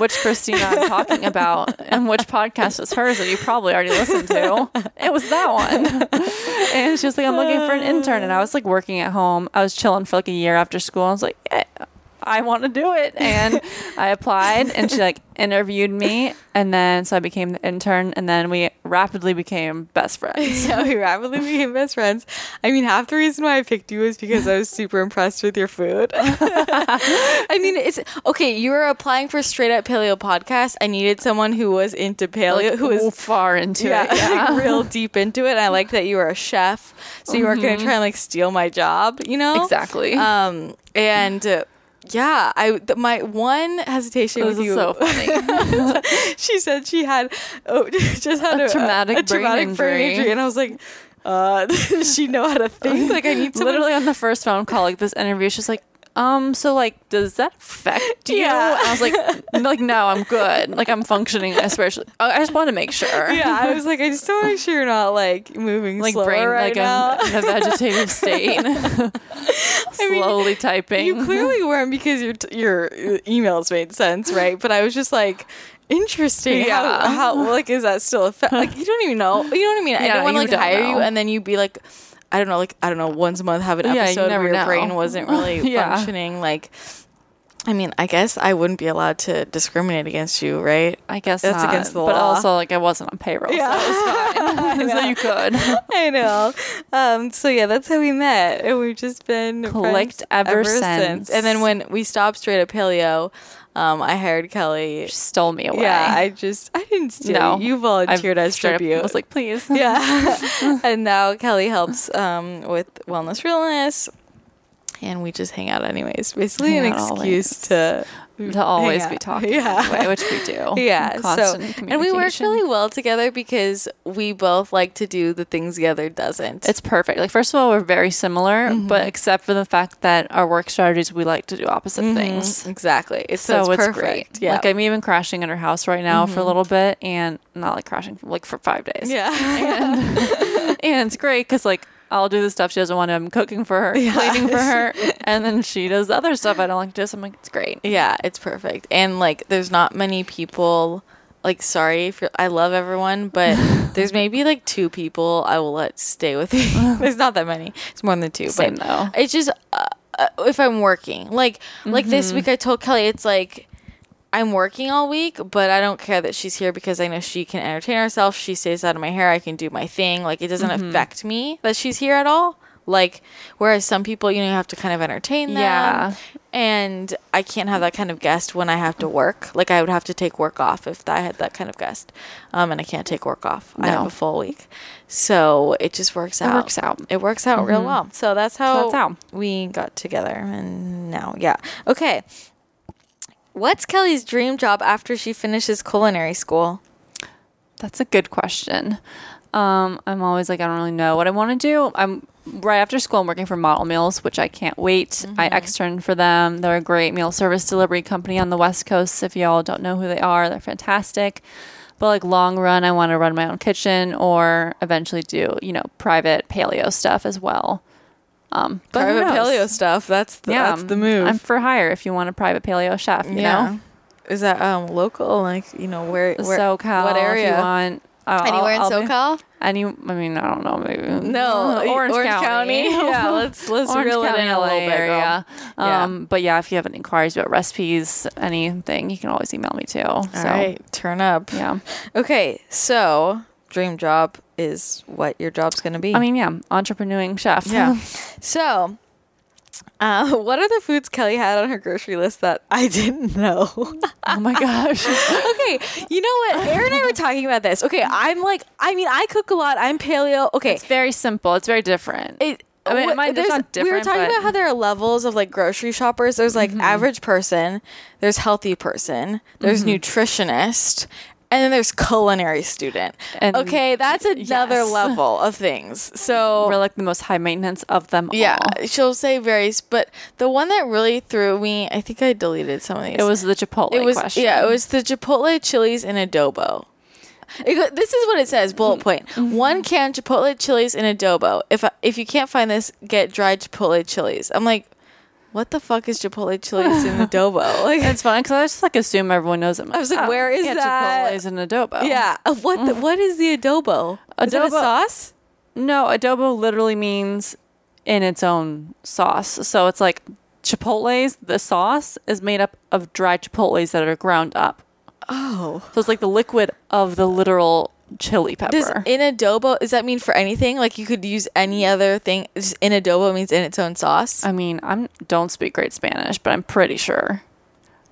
C: which Christina I'm talking about and which podcast was hers that you probably already listened to, it was that one. and she was like, I'm looking for an intern. And I was like working at home. I was chilling for like a year after school. I was like, eh, I want to do it. And [LAUGHS] I applied and she like interviewed me. And then so I became the intern. And then we rapidly became best friends. [LAUGHS]
B: Yeah, we rapidly became best friends. I mean, half the reason why I picked you was because I was super impressed with your food. [LAUGHS] I mean, it's okay. You were applying for straight up paleo podcast. I needed someone who was into paleo,
C: Like,
B: who was
C: far into
B: yeah,
C: it. Yeah.
B: like, real deep into it. And I liked that you were a chef, so you weren't going to try and like steal my job. You know,
C: Exactly.
B: Um, and. Uh, yeah, I th- my one hesitation
C: This
B: with you.
C: so [LAUGHS] funny. [LAUGHS]
B: she said she had oh, [LAUGHS] just had
C: A
B: a,
C: traumatic
B: a,
C: brain
B: traumatic brain
C: injury.
B: injury, and I was like, uh, does she know how to think? Like, I need someone.
C: literally on the first phone call, like this interview, she's like, um, so like, does that affect you?
B: Yeah.
C: I was like, like, no, I'm good. Like, I'm functioning especially. I just want to make sure.
B: Yeah, I was like, I just want to make sure you're not like moving
C: Like
B: slower
C: brain,
B: right
C: like
B: now.
C: I'm in a vegetative [LAUGHS] state,
B: mean,
C: slowly typing.
B: you clearly weren't because your t- your emails made sense, right? But I was just like. Interesting.
C: Yeah.
B: How, how like is that still a fa- like you don't even know? You know what I mean? I
C: Yeah,
B: don't want to like hire you and then you be like, I don't know, like I don't know, once a month have an
C: Yeah,
B: episode where your
C: know.
B: brain wasn't [LAUGHS] really
C: Yeah.
B: functioning. Like, I mean, I guess I wouldn't be allowed to discriminate against you, right?
C: I guess
B: That's
C: not,
B: against the
C: But
B: law.
C: But also, like, I wasn't on payroll,
B: Yeah.
C: so it was fine. [LAUGHS] [LAUGHS] so you could.
B: I know. Um, so yeah, that's how we met, and we've just been
C: Clicked
B: friends
C: ever since.
B: And then when we stopped straight at paleo, um, I hired Kelly.
C: She stole me away.
B: Yeah, I just I didn't steal.
C: No.
B: you. You volunteered
C: I
B: as
C: straight up
B: tribute.
C: was like, please. [LAUGHS]
B: yeah, [LAUGHS] and now Kelly helps um, with wellness realness, and we just hang out anyways. Basically, an
C: Hang out
B: excuse
C: always.
B: to Mm.
C: to always
B: hang
C: be talking
B: Yeah.
C: anyway, [LAUGHS] which we do. [LAUGHS]
B: Yeah, so and we work really well together because we both like to do the things the other doesn't.
C: It's perfect. Like first of all, we're very similar,
B: Mm-hmm.
C: but except for the fact that our work strategies, we like to do opposite mm-hmm. things.
B: exactly. It's
C: So,
B: so,
C: it's
B: perfect.
C: great.
B: Yeah.
C: Like I'm even crashing at her house right now for a mm-hmm. little bit, and not like crashing like for five days.
B: yeah. [LAUGHS]
C: and it's great because like I'll do the stuff she doesn't want. I'm cooking for her, cleaning for her, [LAUGHS] and then she does the other stuff I don't like to do. So I'm like, it's great.
B: yeah, it's perfect. And like there's not many people like sorry if you're I love everyone, but [LAUGHS] there's maybe like two people I will let stay with me. [LAUGHS] there's not that many. It's more than two,
C: Same
B: but
C: though.
B: it's just uh, uh, if I'm working. Like like
C: Mm-hmm.
B: this week I told Kelly it's like I'm working all week, but I don't care that she's here because I know she can entertain herself. She stays out of my hair. I can do my thing. Like it doesn't
C: Mm-hmm.
B: affect me that she's here at all. Like whereas some people, you know, you have to kind of entertain them.
C: Yeah.
B: And I can't have that kind of guest when I have to work. Like I would have to take work off if I had that kind of guest. Um, and I can't take work off. I have a full week. So it just works
C: It
B: out.
C: works out.
B: It works out real well. So that's how,
C: that's how.
B: we got together. And now, yeah. Okay. What's Kelly's dream job after she finishes culinary school?
C: That's a good question. Um, I'm always like, I don't really know what I want to do. I'm right after school. I'm working for Model Meals, which I can't wait. I externed for them. They're a great meal service delivery company on the West Coast. If y'all don't know who they are, they're fantastic. But like long run, I want to run my own kitchen or eventually do you know private paleo stuff as well. Um, but
B: Private paleo stuff. That's the, that's the move.
C: I'm for hire if you want a private paleo chef. You know,
B: Is that um local? Like you know where? where
C: SoCal.
B: What
C: If
B: area?
C: you want I'll-
B: Anywhere in
C: I'll- I'll be-
B: SoCal?
C: Any, I mean, I don't know, maybe
B: No, [LAUGHS]
C: Orange, County. [LAUGHS]
B: yeah, let's let's
C: Orange
B: reel
C: County,
B: it in a
C: LA
B: little bit, girl.
C: area.
B: Yeah.
C: Um, but yeah, if you have any inquiries about recipes, anything, you can always email me too.
B: All
C: so
B: right, turn up.
C: yeah,
B: Okay, so dream job is what your job's gonna be.
C: I mean, yeah, entrepreneuring chef.
B: yeah. [LAUGHS] so, uh, what are the foods Kelly had on her grocery list that I didn't know?
C: oh my gosh. [LAUGHS]
B: okay, you know what? Aaron and I were talking about this. Okay, I'm like, I mean, I cook a lot. I'm paleo. Okay,
C: it's very simple. It's very different.
B: it
C: I mean, it
B: what-
C: might- that's
B: there's-
C: not
B: we were talking
C: but-
B: about how there are levels of like grocery shoppers. There's like
C: Mm-hmm.
B: average person, there's healthy person, there's
C: Mm-hmm.
B: nutritionist, and then there's culinary student.
C: And-
B: okay, that's another
C: yes.
B: level of things. So
C: We're like the most high maintenance of them
B: yeah,
C: all.
B: she'll say varies, but the one that really threw me, I think I deleted some of these.
C: It was the Chipotle
B: it was
C: question.
B: yeah, it was the Chipotle chilies and adobo. It this is what it says. Bullet point:
C: Mm-hmm.
B: One can Chipotle chilies in adobo. If if you can't find this, get dried Chipotle chilies. I'm like, what the fuck is Chipotle chilies and adobo? [LAUGHS] Like,
C: It's funny because I just like assume everyone knows it.
B: I was like, where is
C: yeah,
B: that?
C: Chipotle's and adobo.
B: yeah, uh, what the, what is the adobo? Is that a
C: Adobo-
B: sauce?
C: No, adobo literally means in its own sauce. So it's like Chipotle's, the sauce is made up of dried Chipotles that are ground up.
B: Oh,
C: So it's like the liquid of the literal chili pepper.
B: does in adobo does that mean for anything? Like you could use any other thing. Just in adobo means in its own sauce.
C: I mean, I'm don't speak great Spanish, but I'm pretty sure.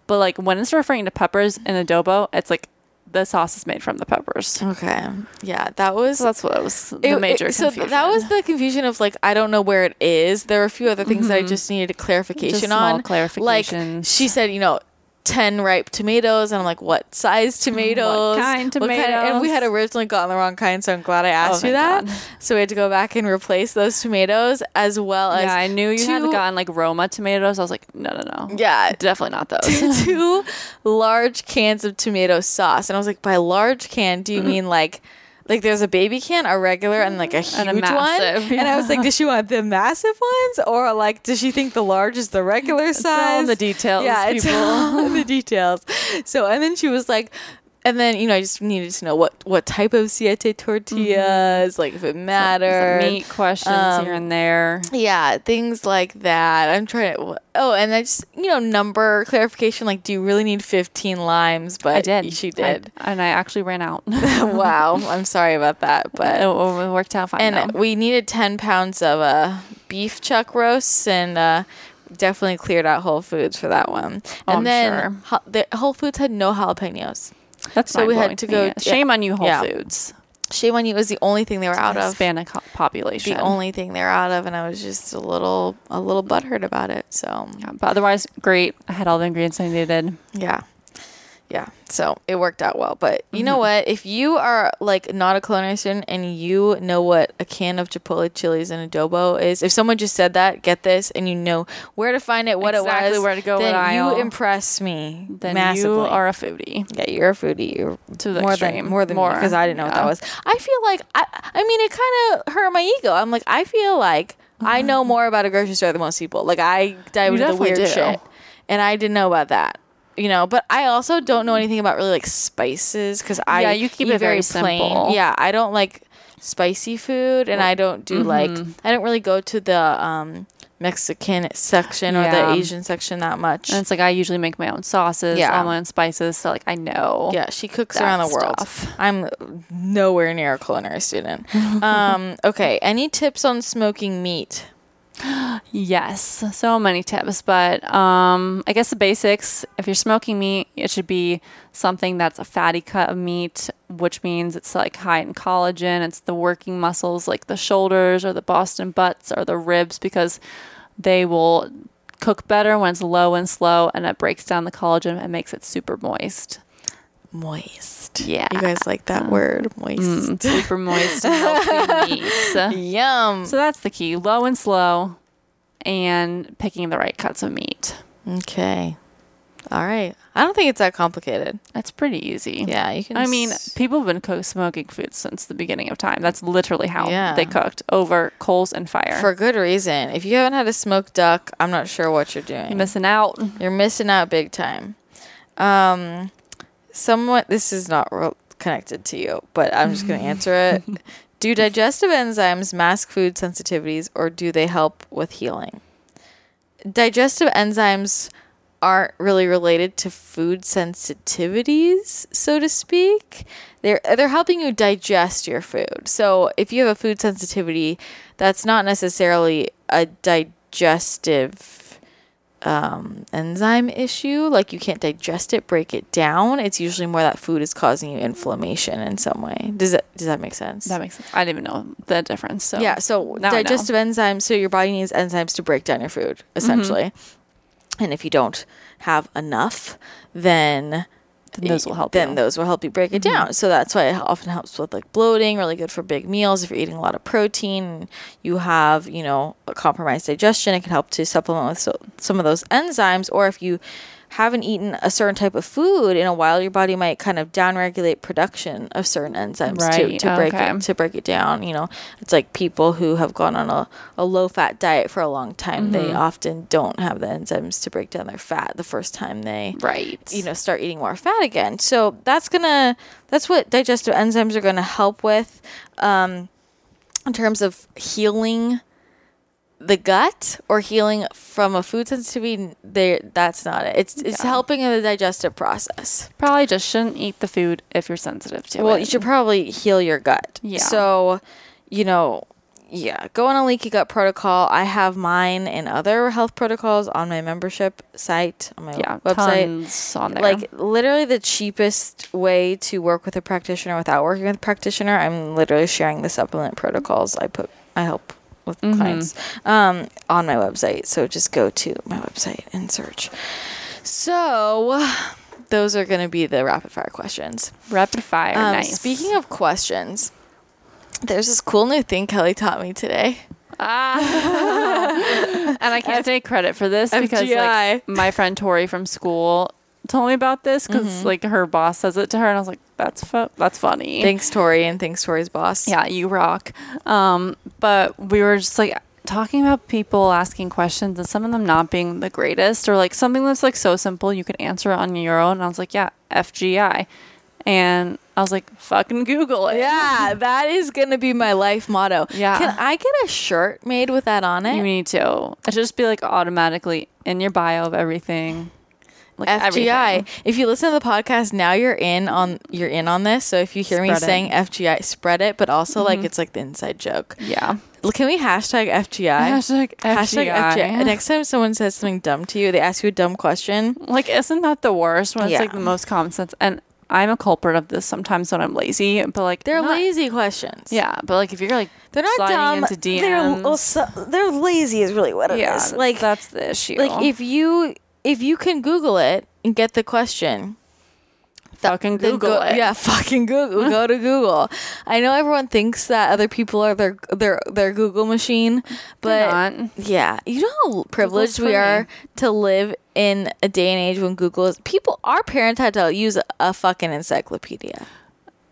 C: But like when it's referring to peppers in adobo, it's like the sauce is made from the peppers.
B: Okay, yeah, that was
C: So that's what it was the major
B: it- so
C: confusion.
B: that was the confusion of like I don't know where it is. There were a few other things that I just needed a clarification
C: Mm-hmm. Just
B: on.
C: Clarification.
B: Like she said, you know, ten ripe tomatoes, and I'm like, what size [LAUGHS] tomatoes?
C: what kind tomatoes?
B: and we had originally gotten the wrong kind, so I'm glad I asked
C: Oh,
B: you that.
C: God.
B: So we had to go back and replace those tomatoes as well as
C: yeah, I knew you had
B: two-
C: gotten like Roma tomatoes. I was like, no, no, no.
B: Yeah,
C: Definitely not those. [LAUGHS]
B: two [LAUGHS] large cans of tomato sauce. And I was like, by large can, do you
C: Mm-hmm.
B: mean like like there's a baby can, a regular, and like a huge
C: And a
B: one?
C: massive,
B: And I was like,
C: yeah.
B: does she want the massive ones, or like does she think the large is the regular size?
C: all in the details,
B: Yeah, it's [LAUGHS] all in the details. So and then she was like. And then you know I just needed to know what what type of siete tortillas, like if it
C: Some
B: mattered.
C: meat questions
B: Um,
C: here and there.
B: Yeah, things like that. I'm trying to. Oh, and then just you know number clarification. Like, do you really need 15 limes? But
C: I did.
B: She
C: I-
B: did.
C: and I actually ran out. [LAUGHS] [LAUGHS]
B: wow, I'm sorry about that, but
C: it, it worked out fine.
B: and
C: though.
B: we needed 10 pounds of uh, beef chuck roasts and. Uh, Definitely cleared out Whole Foods for that one,
C: Oh, I'm
B: and then
C: sure.
B: ho- the Whole Foods had no jalapenos.
C: That's
B: so we had to go- yeah.
C: Shame on you, Whole
B: Yeah.
C: Foods.
B: Shame on you, it was the only thing they were out of.
C: Hispanic population.
B: The only thing they were out of, and I was just a little, a little butthurt about it. So
C: Yeah, but otherwise, great. I had all the ingredients I needed.
B: Yeah. Yeah. So it worked out well. But you
C: Mm-hmm.
B: know what? If you are like not a culinary student and you know what a can of Chipotle chilies and adobo is, if someone just said that, get this, and you know where to find it, what
C: Exactly
B: it was,
C: where to go,
B: then you impress me
C: Then
B: massively.
C: you are a foodie.
B: yeah, you're a foodie. You're
C: To the
B: more
C: extreme.
B: than more than
C: More,
B: because I didn't know what that was. I feel like I. I mean, it kind of hurt my ego. I'm like, I feel like I know more about a grocery store than most people. Like I dive
C: You
B: into the weird
C: do.
B: shit, and I didn't know about that. You know, but I also don't know anything about really like spices because I
C: Yeah, you keep
B: eat
C: it very
B: plain.
C: simple.
B: Yeah, I don't like spicy food, and I don't do like
C: Mm-hmm.
B: I don't really go to the um Mexican section or
C: Yeah.
B: the Asian section that much.
C: And it's like I usually make my own sauces,
B: Yeah.
C: all my own spices. So like I know.
B: Yeah, she cooks around the world.
C: stuff.
B: I'm nowhere near a culinary student. [LAUGHS] um, okay, any tips on smoking meat?
C: Yes, so many tips, but um, I guess the basics. If you're smoking meat, it should be something that's a fatty cut of meat, which means it's like high in collagen. It's the working muscles, like the shoulders or the Boston butts or the ribs, because they will cook better when it's low and slow, and it breaks down the collagen and makes it super moist.
B: Moist.
C: Yeah.
B: You guys like that word, moist.
C: Mm, super moist healthy [LAUGHS] meats.
B: Yum.
C: So that's the key: low and slow, and picking the right cuts of meat.
B: Okay. All right. I don't think it's that complicated.
C: That's pretty easy.
B: Yeah, you can.
C: I mean,
B: s-
C: people have been cook- smoking food since the beginning of time. That's literally how
B: Yeah.
C: they cooked over coals and fire.
B: for good reason. If you haven't had a smoked duck, I'm not sure what you're doing.
C: You're missing out.
B: You're missing out big time. Um, somewhat. This is not real connected to you, but I'm just going to answer it. [LAUGHS] Do digestive enzymes mask food sensitivities, or do they help with healing? Digestive enzymes aren't really related to food sensitivities, so to speak. They're they're helping you digest your food. So if you have a food sensitivity, that's not necessarily a digestive um, enzyme issue. Like you can't digest it, break it down. It's usually more that food is causing you inflammation in some way. Does that does that make sense?
C: That makes sense. I didn't even know the difference. So
B: yeah. So
C: now
B: digestive enzymes. So your body needs enzymes to break down your food, essentially.
C: Mm-hmm.
B: And if you don't have enough, then
C: Then those will help
B: Then
C: you.
B: those will help you break it mm-hmm. down. So that's why it often helps with like bloating, really good for big meals. If you're eating a lot of protein, you have you know a compromised digestion. It can help to supplement with so, some of those enzymes. Or if you haven't eaten a certain type of food in a while, your body might kind of downregulate production of certain enzymes to,
C: Right,
B: to break
C: okay.
B: it to break it down. You know, it's like people who have gone on a, a low fat diet for a long time. They
C: Mm-hmm.
B: often don't have the enzymes to break down their fat the first time they
C: right.
B: you know start eating more fat again so that's gonna that's what digestive enzymes are gonna help with um, in terms of healing the gut or healing from a food sensitivity they that's not it it's it's
C: Yeah.
B: helping in the digestive process
C: Probably just shouldn't eat the food if you're sensitive to it.
B: well you should probably heal your gut
C: Yeah.
B: so you know yeah go on a leaky gut protocol i have mine and other health protocols on my membership site on my
C: yeah,
B: website
C: tons on there.
B: like literally the cheapest way to work with a practitioner without working with a practitioner i'm literally sharing the supplement protocols i put i help with
C: Mm-hmm.
B: clients um, on my website so just go to my website and search so those are going to be the rapid fire questions
C: rapid fire.
B: um,
C: nice.
B: speaking of questions there's this cool new thing kelly taught me today
C: Ah. [LAUGHS] and I can't take credit for this because like my friend Tori from school told me about this because
B: Mm-hmm.
C: like her boss says it to her, and I was like, "That's fu- that's funny."
B: thanks tori and thanks tori's boss
C: Yeah, you rock. Um, but we were just like talking about people asking questions and some of them not being the greatest or like something that's like so simple you could answer it on your own. And I was like, yeah, FGI. And I was like, fucking Google it.
B: Yeah, [LAUGHS] that is gonna be my life motto.
C: Yeah.
B: Can I get a shirt made with that on it?
C: You need to. It should just be like automatically in your bio of everything. Like
B: FGI.
C: everything.
B: If you listen to the podcast now, you're in on you're in on this. So if you hear me
C: it.
B: saying FGI, spread it. But also like mm-hmm. it's like the inside joke.
C: Yeah.
B: Can we hashtag FGI?
C: Hashtag FGI.
B: Hashtag
C: FGI.
B: FGI. Next time someone says something dumb to you, they ask you a dumb question.
C: Like, isn't that the worst when it's
B: Yeah.
C: like the most common sense? And I'm a culprit of this sometimes when I'm lazy, but like
B: They're
C: not-
B: lazy questions.
C: Yeah, but like if you're like
B: They're not dumb.
C: into DMs,
B: They're, well, so, they're lazy is really what it is.
C: yeah,
B: Like
C: like that's the issue.
B: like if you if you can Google it and get the question,
C: fucking Google
B: go-
C: it,
B: Yeah, [LAUGHS] fucking Google. go to Google. I know everyone thinks that other people are their their their Google machine, but
C: not.
B: yeah, you know how privileged we are to live in a day and age when Google is people. Our parents had to use a, a fucking encyclopedia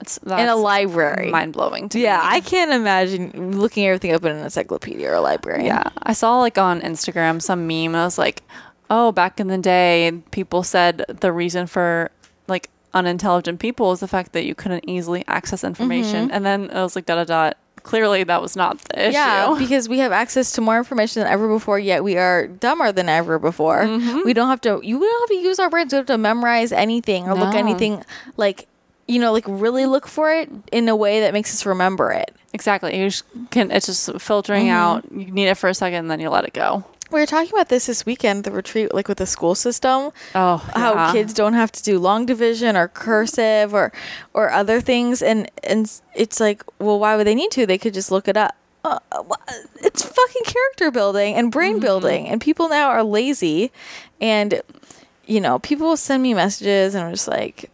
C: It's
B: in a library.
C: mind blowing to
B: yeah,
C: me.
B: I can't imagine looking everything up in an encyclopedia or a library.
C: Yeah, I saw like on Instagram some meme. I was like, oh, back in the day, people said the reason for like unintelligent people is the fact that you couldn't easily access information, and then I was like, dot dot dot. Clearly, that was not the issue.
B: Yeah, [LAUGHS] because we have access to more information than ever before, yet we are dumber than ever before.
C: Mm-hmm.
B: We don't have to you don't have to use our brains, we have to memorize anything or look anything like you know, like really look for it in a way that makes us remember it.
C: exactly. You just can. It's just filtering
B: Mm-hmm.
C: out. You need it for a second, and then you let it go.
B: We were talking about this this weekend, the retreat, like with the school system.
C: Oh,
B: how kids don't have to do long division or cursive or or other things and and it's like well why would they need to? They could just look it up. Uh, it's fucking character building and brain building and people now are lazy and you know people will send me messages and i'm just like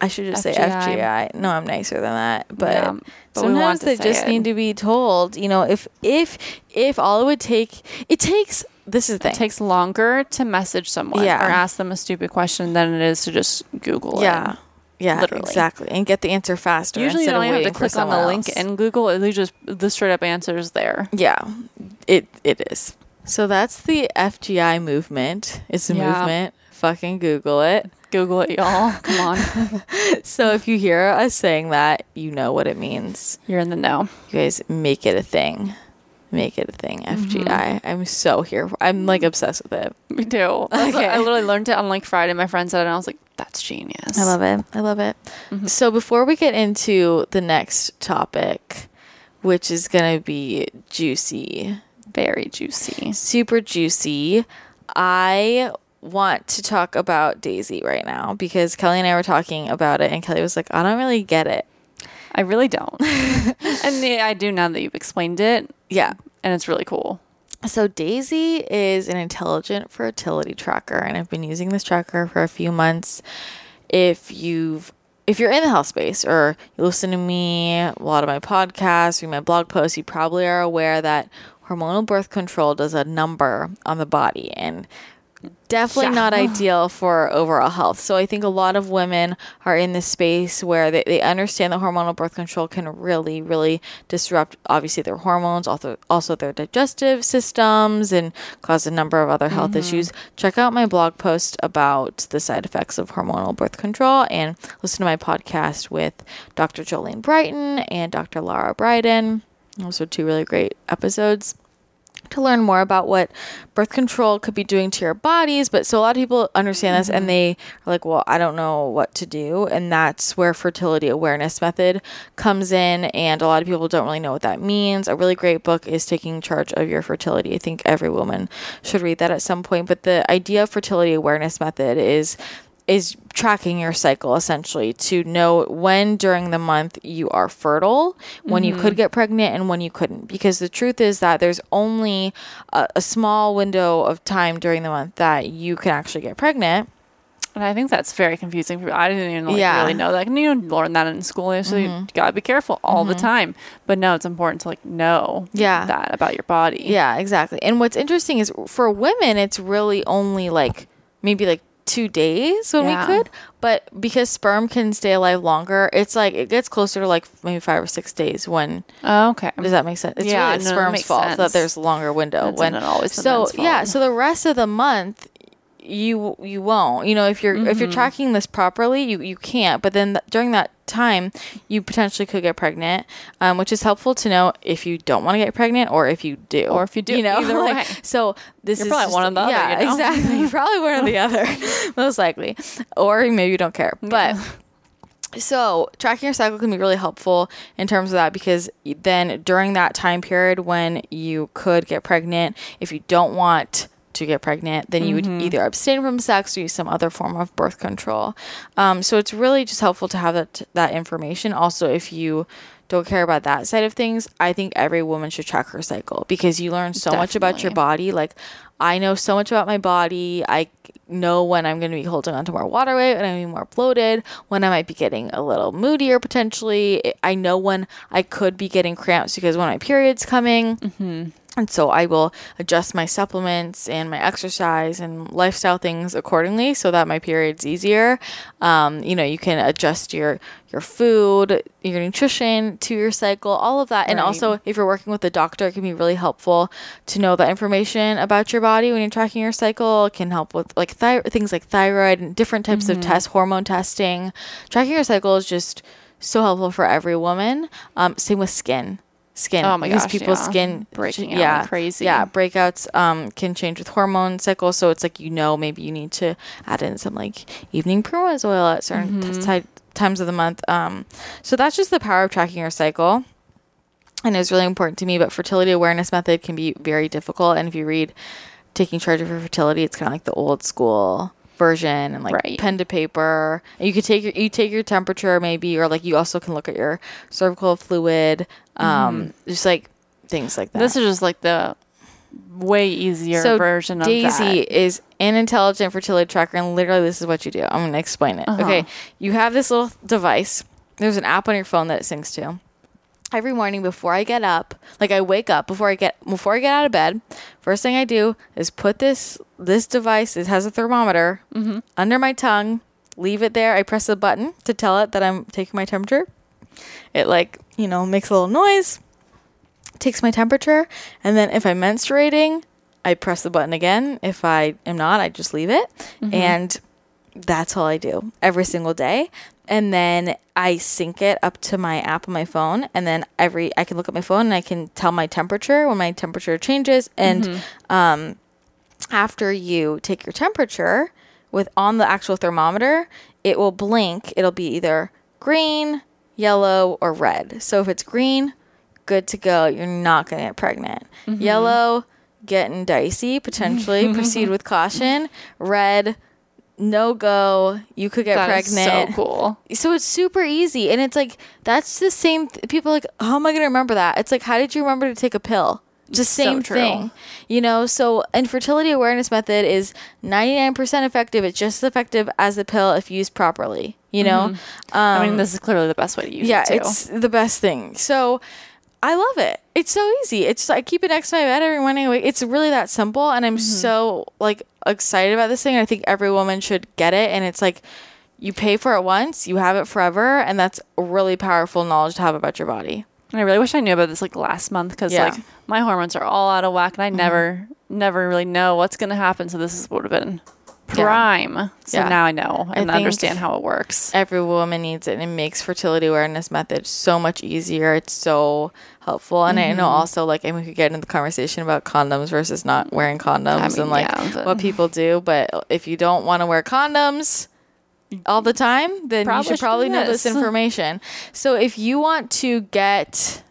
B: i should just say
C: FGI.
B: fgi no i'm nicer than that but,
C: Yeah, but
B: sometimes they just
C: it.
B: need to be told you know if if if all it would take it takes this is the thing
C: It takes longer to message someone
B: Yeah.
C: or ask them a stupid question than it is to just Google it.
B: Yeah. Yeah,
C: Literally.
B: exactly. And get the answer faster.
C: Usually you don't have to click on the
B: someone
C: link
B: else.
C: in Google. It just the straight up answer is there.
B: Yeah, it it is. So that's the FGI movement. It's a
C: Yeah.
B: movement. Fucking Google it.
C: Google it, y'all. Come on. [LAUGHS]
B: So if you hear us saying that, you know what it means.
C: You're in the know.
B: You guys make it a thing. Make it a thing.
C: Mm-hmm.
B: FGI. I'm so here. For, I'm like obsessed with it.
C: Me too.
B: Okay.
C: I literally learned it on like Friday. My friend said it and I was like, that's genius.
B: I love it. I love it.
C: Mm-hmm.
B: So before we get into the next topic, which is going to be juicy,
C: Very juicy.
B: super juicy. I want to talk about Daysy right now because Kelly and I were talking about it, and Kelly was like, I don't really get it.
C: I really don't. [LAUGHS] and I do now that you've explained it.
B: Yeah.
C: And it's really cool.
B: So Daysy is an intelligent fertility tracker, and I've been using this tracker for a few months. If you've if you're in the health space or you listen to me, a lot of my podcasts, read my blog posts, you probably are aware that hormonal birth control does a number on the body and definitely
C: Yeah.
B: not [SIGHS] ideal for overall health. So I think a lot of women are in this space where they, they understand that hormonal birth control can really, really disrupt obviously their hormones, also also their digestive systems and cause a number of other health mm-hmm. issues. Check out my blog post about the side effects of hormonal birth control and listen to my podcast with Dr. Jolene Brighten and Dr. Laura Briden. Those are two really great episodes to learn more about what birth control could be doing to your bodies. But so a lot of people understand this and mm-hmm. they are like, well, I don't know what to do. And that's where fertility awareness method comes in. And a lot of people don't really know what that means. A really great book is Taking Charge of Your Fertility. I think every woman should read that at some point. But the idea of fertility awareness method is is tracking your cycle essentially to know when during the month you are fertile, when you could mm-hmm. get pregnant, and when you couldn't. Because the truth is that there's only a, a small window of time during the month that you can actually get pregnant.
C: And I think that's very confusing. for. I didn't even like,
B: Yeah.
C: really know that. And you learn that in school, so you mm-hmm. gotta be careful all the mm-hmm. time. But no, it's important to like know
B: Yeah.
C: that about your body.
B: Yeah, exactly. And what's interesting is for women, it's really only like maybe like two days when
C: Yeah.
B: we could. But because sperm can stay alive longer, it's like it gets closer to like maybe five or six days when
C: Oh, okay.
B: Does that make sense? It's
C: Yeah,
B: really
C: no,
B: sperm's fault
C: sense.
B: that there's a longer window.
C: That's
B: when
C: not always
B: so yeah, so the rest of the month you you won't. You know, if you're if
C: Mm-hmm.
B: you're tracking this properly, you you can't. But then th- during that time, you potentially could get pregnant, um, which is helpful to know if you don't want to get pregnant or if you do,
C: Or if you do,
B: You know,
C: either [LAUGHS]
B: like,
C: way.
B: So this
C: You're
B: is
C: probably
B: just-
C: one of the other,
B: Yeah,
C: you know?
B: exactly. [LAUGHS] probably one or the other, [LAUGHS] most likely, or maybe you don't care, but. So, tracking your cycle can be really helpful in terms of that because then during that time period when you could get pregnant, if you don't want to get pregnant, then you would either abstain from sex or use some other form of birth control. Um, so, it's really just helpful to have that, that information. Also, if you don't care about that side of things, I think every woman should track her cycle because you learn so much about your body. Like, I know so much about my body. I know when I'm going to be holding onto more water weight, when I'm be more bloated, when I might be getting a little moodier potentially. I know when I could be getting cramps because when my period's coming. And so I will adjust my supplements and my exercise and lifestyle things accordingly so that my period's easier. Um, you know, you can adjust your your food, your nutrition to your cycle, all of that. And also if you're working with a doctor, it can be really helpful to know that information about your body when you're tracking your cycle. It can help with like thy- things like thyroid and different types
C: Mm-hmm.
B: of tests, hormone testing. Tracking your cycle is just so helpful for every woman. Um, same with skin. Skin.
C: Oh my
B: because
C: gosh,
B: people's
C: yeah.
B: skin
C: Breaking out
B: yeah,
C: crazy.
B: Yeah, breakouts um can change with hormone cycles, so it's like you know maybe you need to add in some like evening primrose oil at certain
C: Mm-hmm.
B: t- ti- times of the month. Um, so that's just the power of tracking your cycle. And it's really important to me, but fertility awareness method can be very difficult. And if you read Taking Charge of Your Fertility, it's kind of like the old school version and like
C: Right.
B: pen to paper. And you could take your you take your temperature maybe, or like you also can look at your cervical fluid, um, just like things like that.
C: This is just like the way easier
B: so
C: version of
B: Daysy
C: that.
B: is an intelligent fertility tracker, and literally this is what you do. I'm going to explain it.
C: Uh-huh.
B: Okay, you have this little device. There's an app on your phone that it syncs to. Every morning before I get up, like I wake up before I get before I get out of bed, first thing I do is put this this device. It has a thermometer
C: Mm-hmm.
B: under my tongue. Leave it there. I press a button to tell it that I'm taking my temperature. It like you know makes a little noise takes my temperature and then if i'm menstruating i press the button again if i am not i just leave it and that's all i do every single day and then i sync it up to my app on my phone and then every i can look at my phone and i can tell my temperature when my temperature changes. And um, after you take your temperature with on the actual thermometer it will blink. It'll be either green yellow or red. So if it's green good to go. You're not going to get pregnant. Yellow getting dicey, potentially. [LAUGHS] Proceed with caution. Red, no go. You could get
C: That
B: pregnant.
C: so cool.
B: So it's super easy. And it's like, that's the same. Th- people like, how am I to remember that? It's like, how did you remember to take a pill? Just same
C: true.
B: thing. You know, so infertility awareness method is 99% effective. It's just as effective as the pill if used properly. You know? Um,
C: I mean, this is clearly the best way to use
B: yeah,
C: it Yeah,
B: it's the best thing. So I love it. It's so easy. It's I keep it next to my bed every morning. It's really that simple, and I'm so like excited about this thing. I think every woman should get it, and it's like you pay for it once, you have it forever, and that's really powerful knowledge to have about your body.
C: And I really wish I knew about this like last month because
B: Yeah. Mm-hmm.
C: like my hormones are all out of whack and I never, never really know what's going to happen. So this is what would have been prime. So
B: Yeah.
C: now I know and
B: think-
C: understand how it works.
B: Every woman needs it, and it makes fertility awareness method so much easier. It's so helpful, and I know
C: Mm-hmm.
B: also like, and we could get into the conversation about condoms versus not wearing condoms
C: mean,
B: and like
C: yeah, but-
B: what people do. But if you don't want to wear condoms all the time, then
C: Probably
B: you should probably know this. information. So if you want to get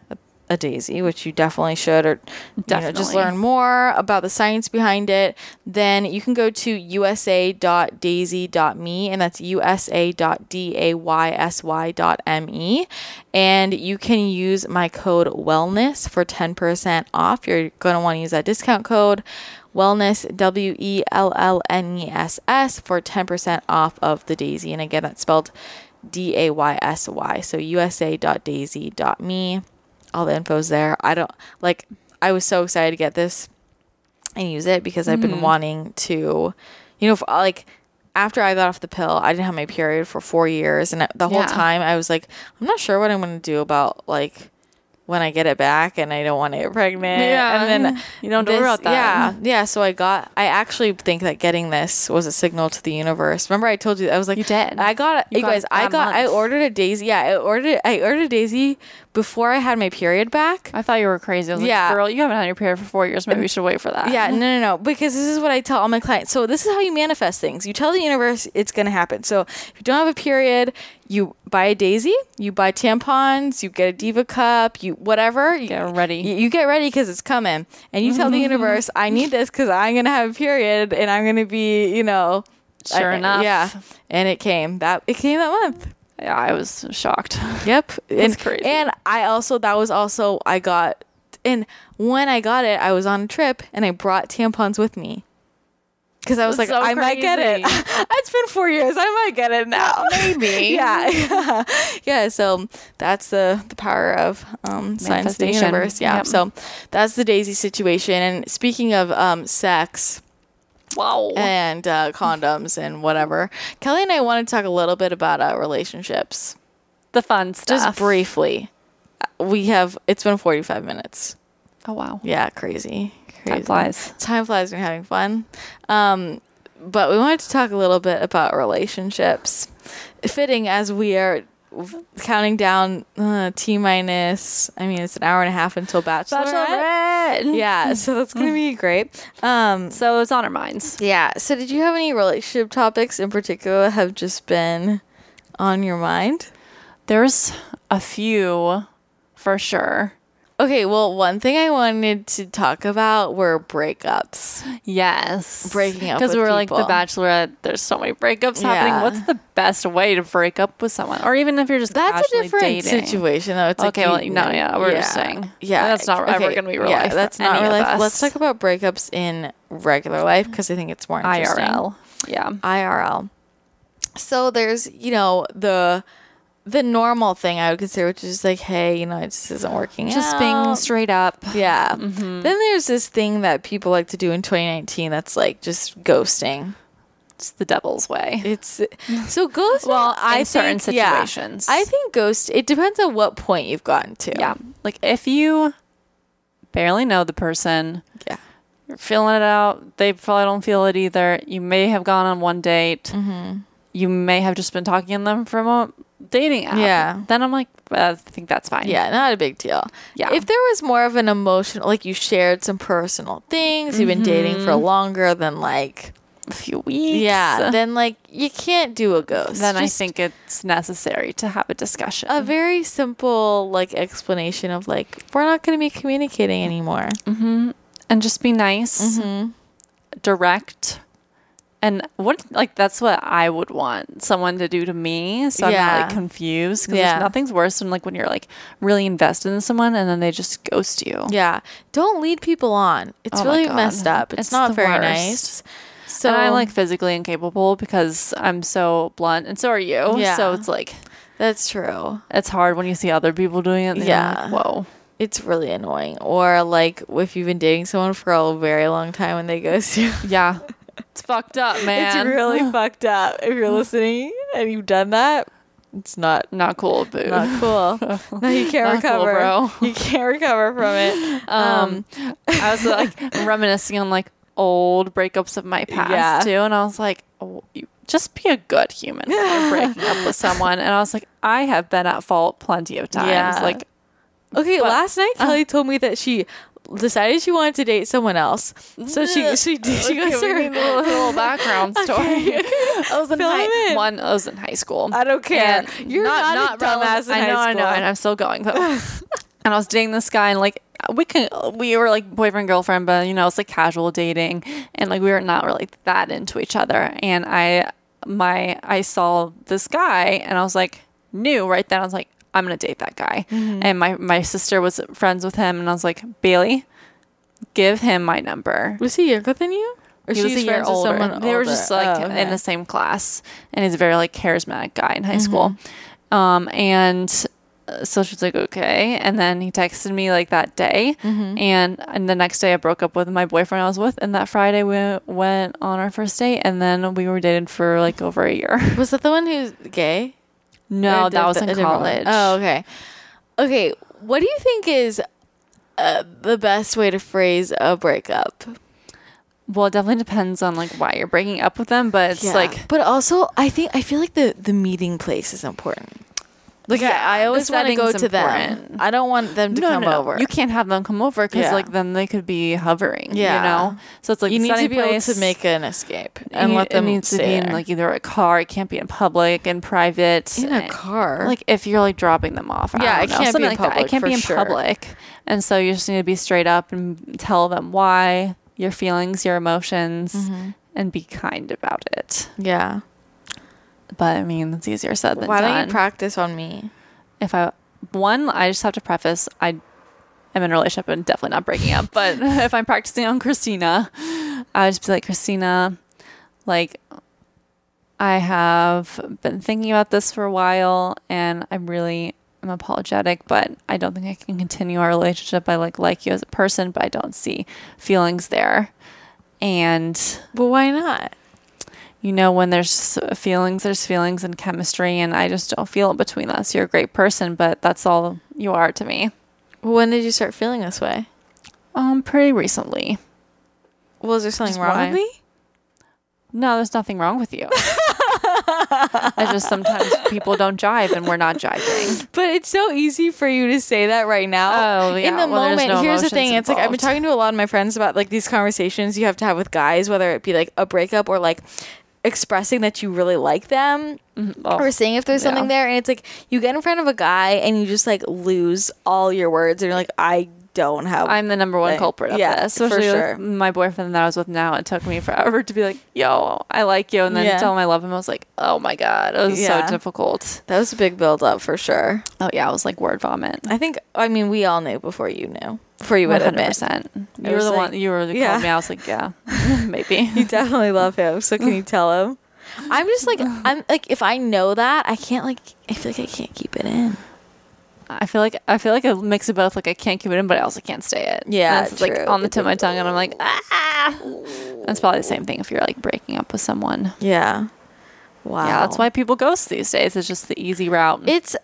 B: a, daysy, which you definitely should, or you know, just learn more about the science behind it, then you can go to usa.daysy.me, and that's usa.daysy.me, and you can use my code wellness for 10% off. You're going to want to use that discount code wellness w e l l n e s s for 10% off of the daysy. And again that's spelled d a y s y so usa.daysy.me all the info's there i don't like i was so excited to get this and use it because i've been hmm. wanting to you know for, uh, like after i got off the pill i didn't have my period for four years and uh, the whole
C: Yeah.
B: time i was like i'm not sure what i'm going to do about like when I get it back and I don't want to get pregnant.
C: Yeah.
B: And then [LAUGHS]
C: You don't worry about that.
B: Yeah. Yeah. So I got, I actually think that getting this was a signal to the universe. Remember I told you, I was like,
C: You did.
B: I got,
C: You
B: you
C: got
B: guys, I got, I ordered a daysy. Yeah. I ordered, I ordered a daysy before I had my period back.
C: I thought you were crazy. I was
B: Yeah.
C: like, girl, you haven't had your period for four years. Maybe we should wait for that.
B: Yeah, no, no, no. [LAUGHS] Because this is what I tell all my clients. So this is how you manifest things. You tell the universe it's going to happen. So if you don't have a period, you buy a daysy, you buy tampons, you get a diva cup, you whatever. You,
C: Get ready.
B: You, you get ready because it's coming, and you tell the [LAUGHS] universe, I need this because I'm going to have a period, and I'm going to be, you know.
C: Sure
B: I-
C: enough.
B: Yeah, and it came that it came that month.
C: Yeah, I was shocked. [LAUGHS]
B: Yep. and,
C: crazy.
B: And I also that was also I got and when I got it, I was on a trip and I brought tampons with me. Cause I was
C: That's
B: like,
C: so
B: I might get it. [LAUGHS] it's been four years. I might get it now. [LAUGHS]
C: Maybe.
B: yeah. yeah. So that's the the power of um science the universe. Yeah.
C: Yep.
B: So that's the Daysy situation. And speaking of um sex,
C: Wow.
B: and uh, condoms and whatever. Kelly and I want to talk a little bit about uh, relationships
C: the fun stuff.
B: just briefly. We have it's been 45 minutes.
C: Oh wow.
B: Yeah, crazy. crazy.
C: Time flies.
B: Time flies when you're having fun. Um, but we wanted to talk a little bit about relationships. Fitting as we are counting down uh, T minus, I mean, it's an hour and a half until Bachelorette.
C: Bachelorette.
B: Yeah, so that's going to be great. Um,
C: So it's on our minds.
B: yeah. So, did you have any relationship topics in particular that have just been on your mind?
C: There's a few for sure.
B: Okay, well, one thing I wanted to talk about were breakups.
C: Yes.
B: Breaking up
C: Because we're like the. Bachelorette. There's so many breakups
B: Yeah.
C: happening. What's the best way to break up with someone? Or even if you're just
B: That's a different
C: dating.
B: situation, though. It's like
C: Okay, well, no, yeah, we're just saying.
B: Yeah,
C: That's not ever gonna be real
B: yeah,
C: life
B: That's not real life.
C: us.
B: Let's talk about breakups in regular life because I think it's more interesting.
C: IRL. Yeah.
B: IRL. So there's, you know, the the normal thing I would consider, which is like, hey, you know, it just isn't working.
C: Just
B: out.
C: being straight up.
B: Yeah.
C: Mm-hmm.
B: Then there's this thing that people like to do in 2019 that's like just ghosting.
C: It's the devil's way.
B: It's so ghost.
C: Well,
B: I
C: in certain
B: think- yeah.
C: situations.
B: I think ghost. It depends on what point you've gotten to.
C: Yeah. Like if you barely know the person,
B: Yeah.
C: you're feeling it out, they probably don't feel it either. You may have gone on one date.
B: Mm-hmm.
C: You may have just been talking to them for a dating app.
B: Yeah.
C: Then I'm like, I think that's fine.
B: Yeah, not a big deal.
C: Yeah.
B: If there was more of an emotional, like you shared some personal things, you've been dating
C: Mm-hmm.
B: for longer than like,
C: A few weeks.
B: yeah, then like you can't do a ghost.
C: then I think it's necessary to have a discussion.
B: a very simple like explanation of like we're not going to be communicating anymore.
C: and and just be nice,
B: Mm-hmm.
C: direct. And what like that's what I would want someone to do to me, so I'm not like confused. Because
B: Yeah.
C: nothing's worse than like when you're like really invested in someone and then they just ghost you.
B: Yeah. Don't lead people on. It's
C: Oh
B: really messed up. It's,
C: It's
B: not very
C: worst.
B: nice. So
C: and I'm like physically incapable because I'm so blunt, and so are you.
B: Yeah.
C: So it's like
B: that's true.
C: it's hard when you see other people doing it.
B: Yeah.
C: like, Whoa.
B: It's really annoying. Or like if you've been dating someone for a very long time and they ghost you.
C: Yeah. [LAUGHS] It's fucked up, man.
B: It's really [SIGHS] fucked up. If you're listening and you've done that, it's not
C: not cool, boo.
B: not cool. [LAUGHS] no, you can't
C: Not cool,
B: recover,
C: bro.
B: You can't recover from it. [LAUGHS] Um,
C: I was like reminiscing on like old breakups of my past
B: Yeah.
C: too, and I was like, oh, you, just be a good human. when You're [LAUGHS] breaking up with someone, and I was like, I have been at fault plenty of times.
B: Yeah.
C: Like,
B: okay,
C: but-
B: last night Kelly told me that she decided she wanted to date someone else. So she she she goes to
C: need a little, little background [LAUGHS] story. I was in high, one. I was in high school.
B: I don't care.
C: And
B: You're not, a dumbass in
C: I know, I know, and I'm still going though. [LAUGHS] and I was dating this guy, and like we can, we were like boyfriend girlfriend, but you know it's like casual dating, and like we were not really that into each other. And I, my, I saw this guy, and I was like, knew right then. I was like, I'm gonna date that guy.
B: Mm-hmm.
C: And my my sister was friends with him, and I was like, Bailey, give him my number.
B: Was he younger than you? Or
C: He was a year older. They were just like
B: Oh,
C: in the same class, and he's a very like charismatic guy in high school. Um, and uh, so she was like, okay. And then he texted me like that day, and and the next day I broke up with my boyfriend I was with, and that Friday we went on our first date, and then we were dated for like over a year.
B: Was that the one who's gay?
C: No, that was in
B: a different one?
C: college.
B: Oh, okay. Okay, what do you think is uh, the best way to phrase a breakup?
C: Well, it definitely depends on like why you're breaking up with them, but it's like
B: but also I think I feel like the the meeting place is important. Like
C: Yeah,
B: I, I always want to go to them. I don't want them to
C: no,
B: come
C: no, no.
B: over.
C: You can't have them come over because
B: Yeah.
C: like then they could be hovering.
B: Yeah.
C: you know. So it's like
B: you need to be able to make an escape and
C: you-
B: let them
C: It needs to be in like either a car. It can't be in public and private.
B: in a car.
C: Like if you're like dropping them off. I
B: Yeah,
C: know,
B: can't be in
C: like that.
B: public,
C: It can't be in
B: sure.
C: public, and so you just need to be straight up and tell them why your feelings, your emotions,
B: Mm-hmm.
C: and be kind about it.
B: yeah.
C: But I mean, it's easier said than
B: Why
C: done.
B: Why don't you practice on me?
C: if I one, I just have to preface I am in a relationship and definitely not breaking up. But [LAUGHS] if I'm practicing on Christina, I would just be like, Christina, like I have been thinking about this for a while and I'm really I'm apologetic, but I don't think I can continue our relationship. I like like you as a person, but I don't see feelings there. And
B: But why not?
C: You know, when there's feelings, there's feelings and chemistry, and I just don't feel it between us. You're a great person, but that's all you are to me.
B: When did you start feeling this way?
C: Um, pretty recently.
B: Was there something
C: Just
B: wrong
C: why?
B: with me?
C: No, there's nothing wrong with you. I just sometimes [LAUGHS] people don't jive, and we're not jiving.
B: But it's so easy for you to say that right now.
C: Oh,
B: In
C: yeah,
B: the
C: well,
B: moment,
C: no
B: here's the thing. It's like I've been talking to a lot of my friends about like these conversations you have to have with guys, whether it be like a breakup or like expressing that you really like them mm-hmm.
C: Oh,
B: or seeing if there's something
C: yeah.
B: there. And it's like you get in front of a guy and you just like lose all your words and you're like, I don't have.
C: I'm the number one
B: thing.
C: culprit of
B: Yeah,
C: this.
B: for
C: Especially with
B: sure.
C: my boyfriend that I was with now. It took me forever to be like, "Yo, I like you," and then
B: Yeah.
C: tell him I love him. I was like, "Oh my god, it was
B: Yeah.
C: so difficult."
B: that was a big build up for sure.
C: Oh yeah, I was like word vomit.
B: I think. I mean, we all knew before you knew. Before you would
C: One hundred
B: admit.
C: percent.
B: It
C: You were the
B: like-
C: one. You were the
B: yeah.
C: called me. I was like, yeah, [LAUGHS] [LAUGHS] maybe.
B: You definitely love him. So can you [LAUGHS] tell him? I'm just like I'm like if I know that I can't like I feel like I can't keep it in.
C: I feel like I feel like a mix of both. Like I can't keep it in, but I also can't stay it.
B: Yeah,
C: it's like on the tip of my tongue, and I'm like, ah. That's probably the same thing if you're like breaking up with someone.
B: Yeah. Wow.
C: Yeah, that's why people ghost these days. It's just the easy route.
B: it's.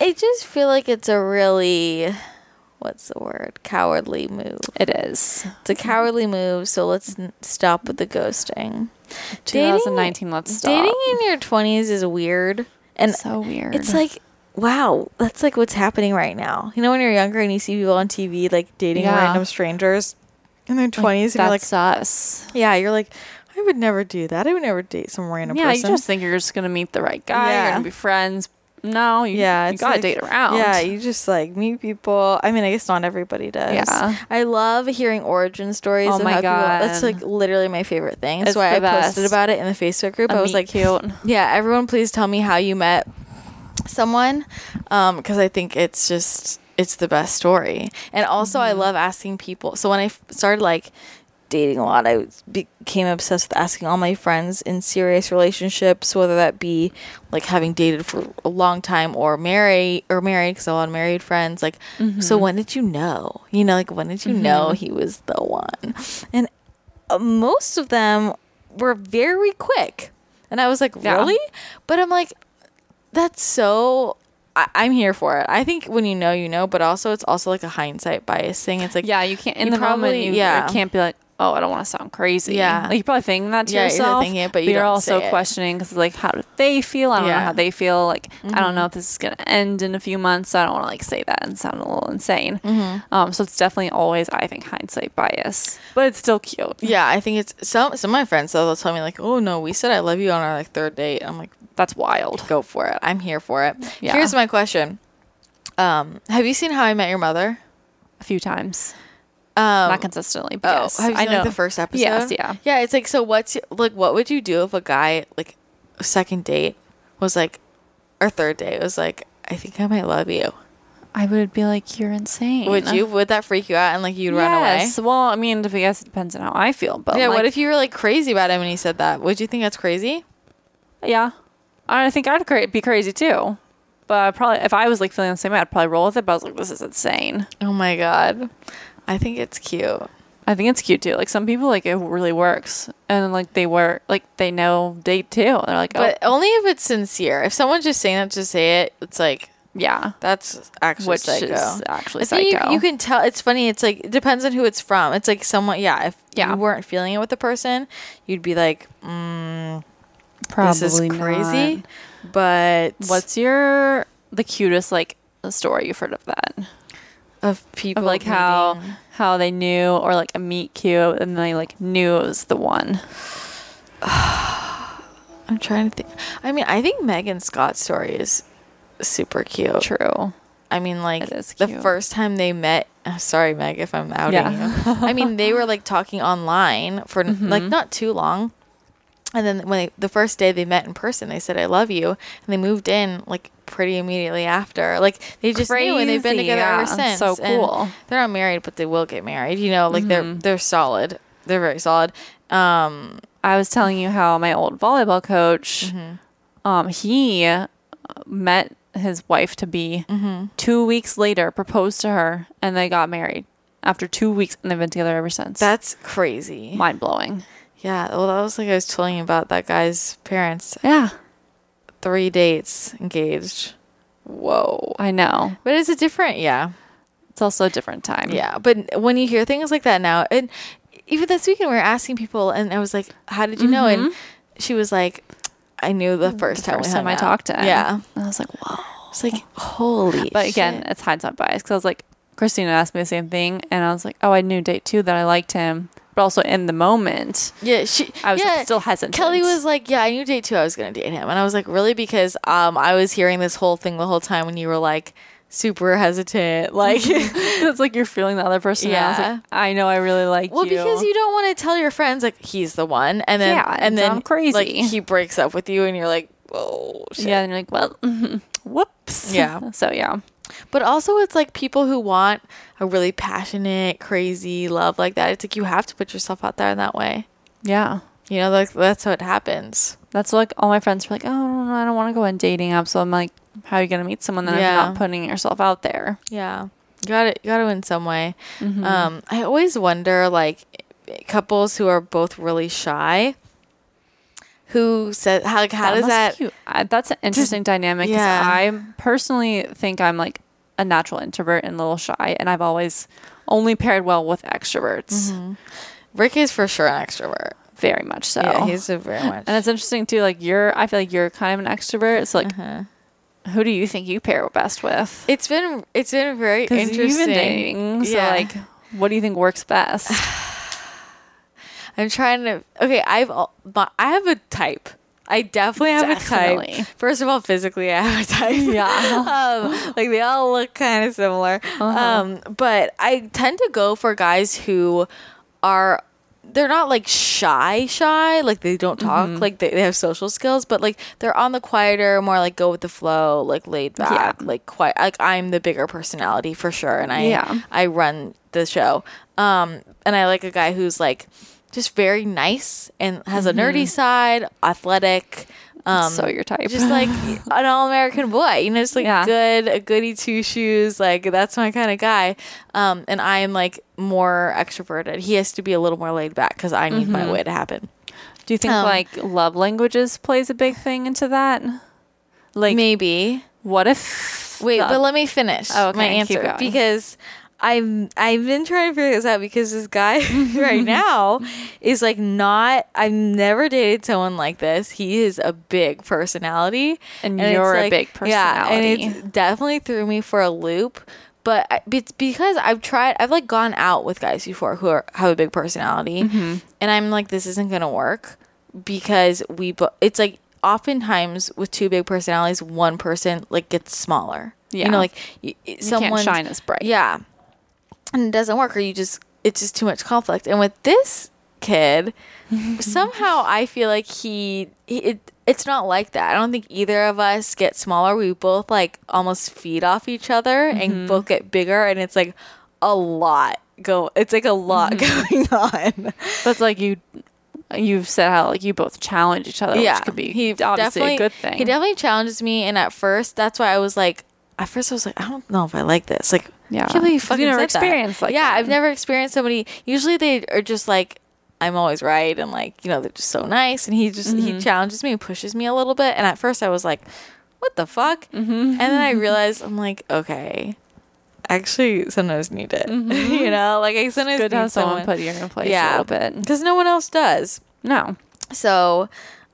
B: I just feel like it's a really, what's the word? Cowardly move.
C: it is.
B: It's a cowardly move. So let's n- stop with the ghosting. Dating-
C: 2019. let's stop.
B: Dating in your twenties is weird, and
C: so weird.
B: it's like. Wow, that's like what's happening right now. You know, when you're younger and you see people on TV like dating
C: Yeah.
B: random strangers in their twenties, and you're like,
C: us.
B: Yeah, you're like, I would never do that. I would never date some random
C: Yeah,
B: person.
C: you just think you're just gonna meet the right guy. You're
B: Yeah.
C: gonna be friends. No, you,
B: Yeah,
C: you
B: it's
C: gotta
B: like-
C: date around.
B: Yeah, you just like meet people. I mean, I guess not everybody does.
C: Yeah.
B: I love hearing origin stories.
C: Oh
B: of
C: my
B: how people, that's like literally my favorite thing. That's
C: It's
B: why I
C: the
B: posted about it in the Facebook group.
C: A
B: I was like,
C: cute. [LAUGHS]
B: yeah, everyone, please tell me how you met someone, Um, because I think it's just it's the best story. And also,
C: Mm-hmm.
B: I love asking people. So when I f- started like dating a lot, I became obsessed with asking all my friends in serious relationships, whether that be like having dated for a long time or married or married, because I of married friends. Like,
C: Mm-hmm.
B: so when did you know? You know, like when did you know he was the one? And uh, most of them were very quick. And I was like,
C: Yeah.
B: really? But I'm like, that's so. I, I'm here for it. I think when you know, you know, but also it's also like a hindsight bias thing. It's like,
C: Yeah, you can't in
B: You
C: the
B: probably-
C: moment. You,
B: yeah.
C: you can't be like, oh, I don't want to sound crazy.
B: Yeah.
C: like you're probably thinking that to
B: Yeah, you're thinking it, but you don't
C: also questioning because like, how do they feel? I don't know
B: Yeah. Mm-hmm.
C: how they feel. Like, I don't know if this is gonna end in a few months. So I don't want to like say that and sound a little insane.
B: Mm-hmm.
C: Um, so it's definitely always, I think, hindsight bias, but it's still cute.
B: yeah, I think it's some some of my friends though they'll tell me like, oh no, we said I love you on our like third date. I'm like,
C: That's wild.
B: go for it. I'm here for it.
C: Yeah.
B: Here's my question. Um, have you seen How I Met Your Mother?
C: A few times,
B: Um,
C: not consistently, but
B: Oh,
C: yes,
B: have you
C: I
B: seen
C: know
B: like, the first episode?
C: Yes, yeah.
B: Yeah, it's like so. What's like? What would you do if a guy like second date was like, or third date was like, I think I might love you.
C: I would be like, you're insane.
B: Would you? Would that freak you out and like you'd run away?
C: Yes. Well, I mean, I guess it depends on how I feel, but
B: Yeah.
C: like,
B: what if you were like crazy about him and he said that? Would you think that's crazy?
C: Yeah, I think I'd cra- be crazy too. But I probably, if I was like feeling the same way, I'd probably roll with it. But I was like, this is insane.
B: Oh my god, I think it's cute.
C: I think it's cute too. Like some people, like it really works, and like they work, like they know date too. They're like, oh,
B: But only if it's sincere. If someone's just saying that to say it, it's like
C: yeah,
B: that's actually
C: which
B: psycho.
C: is actually
B: I think you, you can tell. It's funny. It's like it depends on who it's from. It's like someone. Yeah. If
C: Yeah.
B: you weren't feeling it with the person, you'd be like, mm,
C: probably
B: "This is crazy."
C: not.
B: But
C: What's your the cutest like story you've heard of that?
B: Of people
C: Of like how
B: meeting-
C: how they knew or like a meet cute and they like knew it was the one. [SIGHS]
B: I'm trying to think. I mean, I think Megan Scott's story is super cute.
C: True.
B: I mean, like the first time they met. [SIGHS] Sorry, Meg, if I'm outing
C: Yeah.
B: you. I mean, they were like talking online for
C: Mm-hmm.
B: like not too long, and then when they, the first day they met in person, they said "I love you," and they moved in like pretty immediately after. Like they just knew, and they've been
C: Crazy,
B: together ever since.
C: So
B: And
C: cool.
B: they're not married, but they will get married. You know, like they're
C: Mm-hmm.
B: they're solid. They're very solid. Um,
C: I was telling you how my old volleyball coach,
B: Mm-hmm.
C: um, he uh, met his wife to be
B: Mm-hmm.
C: two weeks later, proposed to her, and they got married after two weeks, and they've been together ever since.
B: that's crazy.
C: mind blowing.
B: Yeah. Well, that was like I was telling you about that guy's parents.
C: Yeah,
B: Three dates, engaged. Whoa.
C: I know.
B: But it's a different, yeah.
C: It's also a different time.
B: Yeah, but when you hear things like that now, and even this weekend we were asking people, and I was like, "How did you know?" And she was like, "I knew the first
C: Mm-hmm. The
B: time."
C: first
B: we
C: time I
B: out."
C: talked to him.
B: Yeah,
C: And I was like, whoa.
B: it's like holy.
C: But again, it's hindsight bias because I was like, Christina asked me the same thing, and I was like, oh, I knew date two that I liked him, but also in the moment,
B: yeah, she.
C: I was
B: yeah,
C: still hesitant.
B: Kelly was like, "Yeah, I knew day two I was gonna date him," and I was like, "Really?" Because um, I was hearing this whole thing the whole time when you were like super hesitant, [LAUGHS] like. [LAUGHS]
C: it's like you're feeling the other person. Yeah. I, was like, I know I really like
B: Well,
C: you.
B: because you don't want to tell your friends like he's the one, and then
C: Yeah,
B: and then
C: sound crazy.
B: like he breaks up with you, and you're like, "Whoa, shit."
C: Yeah, and you're like, well, [LAUGHS] whoops.
B: Yeah.
C: So yeah,
B: But also, it's like people who want a really passionate, crazy love like that. It's like you have to put yourself out there in that way.
C: yeah.
B: You know, like that's what happens.
C: That's like all my friends were like, oh, no, I don't want to go on dating apps. So I'm like, how are you gonna meet someone that
B: Yeah.
C: not putting yourself out there?
B: Yeah, you got it. You got to in some way.
C: Mm-hmm.
B: Um, I always wonder, like, couples who are both really shy. Who said how? How
C: That
B: does that?
C: cute. That's an interesting dynamic.
B: yeah.
C: I personally think I'm like a natural introvert and a little shy, and I've always only paired well with extroverts.
B: Mm-hmm. Rick is for sure an extrovert.
C: Very much so.
B: Yeah, he's very much. [LAUGHS]
C: and it's interesting too. Like you're, I feel like you're kind of an extrovert. So like,
B: Uh-huh.
C: who do you think you pair best with?
B: It's been it's been very interesting.
C: you've been dating. So
B: Yeah.
C: like, what do you think works best? [SIGHS] [LAUGHS]
B: I'm trying to. Okay, I've but I have a type. I definitely have a type. First of all, physically, I have a type. [LAUGHS]
C: Yeah. [LAUGHS]
B: um, like they all look kind of similar. Um, but I tend to go for guys who are they're not like shy shy like they don't talk like they, they have social skills but like they're on the quieter more like go with the flow like laid back like quiet like i'm the bigger personality for sure and i
C: Yeah.
B: i run the show um and i like a guy who's like just very nice and has a nerdy side athletic um
C: so your type.
B: just like [LAUGHS] an all-american boy you know just like
C: Yeah.
B: good a goody two shoes like that's my kind of guy um and i am like more extroverted he has to be a little more laid back because i need
C: Mm-hmm.
B: my way to happen
C: Do you think
B: um,
C: like love languages plays a big thing into that? Like,
B: maybe
C: what if?
B: wait
C: the-
B: but let me finish
C: Oh, okay,
B: my answer because I'm I've been trying to figure this out because this guy [LAUGHS] right [LAUGHS] now is like not I've never dated someone like this. He is a big personality
C: And
B: it's
C: you're a
B: like-
C: big
B: Yeah, and
C: personality.
B: it's definitely threw me for a loop. But I- it's because I've tried I've like gone out with guys before who are, have a big personality
C: Mm-hmm.
B: and I'm like this isn't going to work because we bo- it's like oftentimes with two big personalities one person like gets smaller.
C: Yeah.
B: You know like
C: you
B: someone
C: shine as bright.
B: yeah. And it doesn't work or you just it's just too much conflict. And with this kid, [LAUGHS] somehow I feel like he, he it it's not like that. I don't think either of us get smaller. We both like almost feed off each other and mm-hmm. both get bigger and it's like a lot go it's like a lot mm-hmm. going [LAUGHS] on.
C: But it's like you, you've said how like you both challenge each other,
B: yeah,
C: which could be
B: he
C: obviously a good thing.
B: He definitely challenges me, and at first, that's why I was like, at first, I was like, I don't know if I like this. Like,
C: Yeah.
B: I can't believe you
C: 'Cause
B: fucking
C: you never
B: said that.
C: experienced like
B: yeah,
C: that.
B: I've never experienced somebody. Usually, they are just like, I'm always right, and like, you know, they're just so nice, and he just
C: Mm-hmm.
B: he challenges me and pushes me a little bit. And at first, I was like, what the fuck?
C: Mm-hmm.
B: And then I [LAUGHS] realized, I'm like, okay. I Actually, sometimes need it. [LAUGHS] you know, like I sometimes
C: Mm-hmm. good to
B: need
C: have someone put you in your place a
B: yeah,
C: little bit.
B: because no one else does.
C: No,
B: So,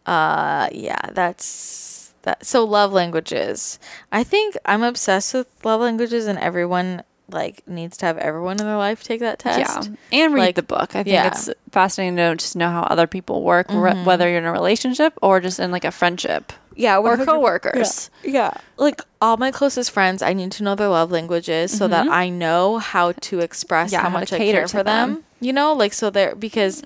B: uh, yeah, that's that. So, love languages. I think I'm obsessed with love languages, and everyone like needs to have everyone in their life take that test.
C: yeah, and read
B: Like,
C: the book. I think
B: yeah.
C: it's fascinating to just know how other people work, re- whether you're in a relationship or just in like a friendship
B: yeah,
C: or
B: 100
C: coworkers.
B: Yeah, like all my closest friends, I need to know their love languages so that I know how to express
C: Mm-hmm. Yeah,
B: how much I care for them.
C: them. Mm-hmm.
B: You know, like so they're because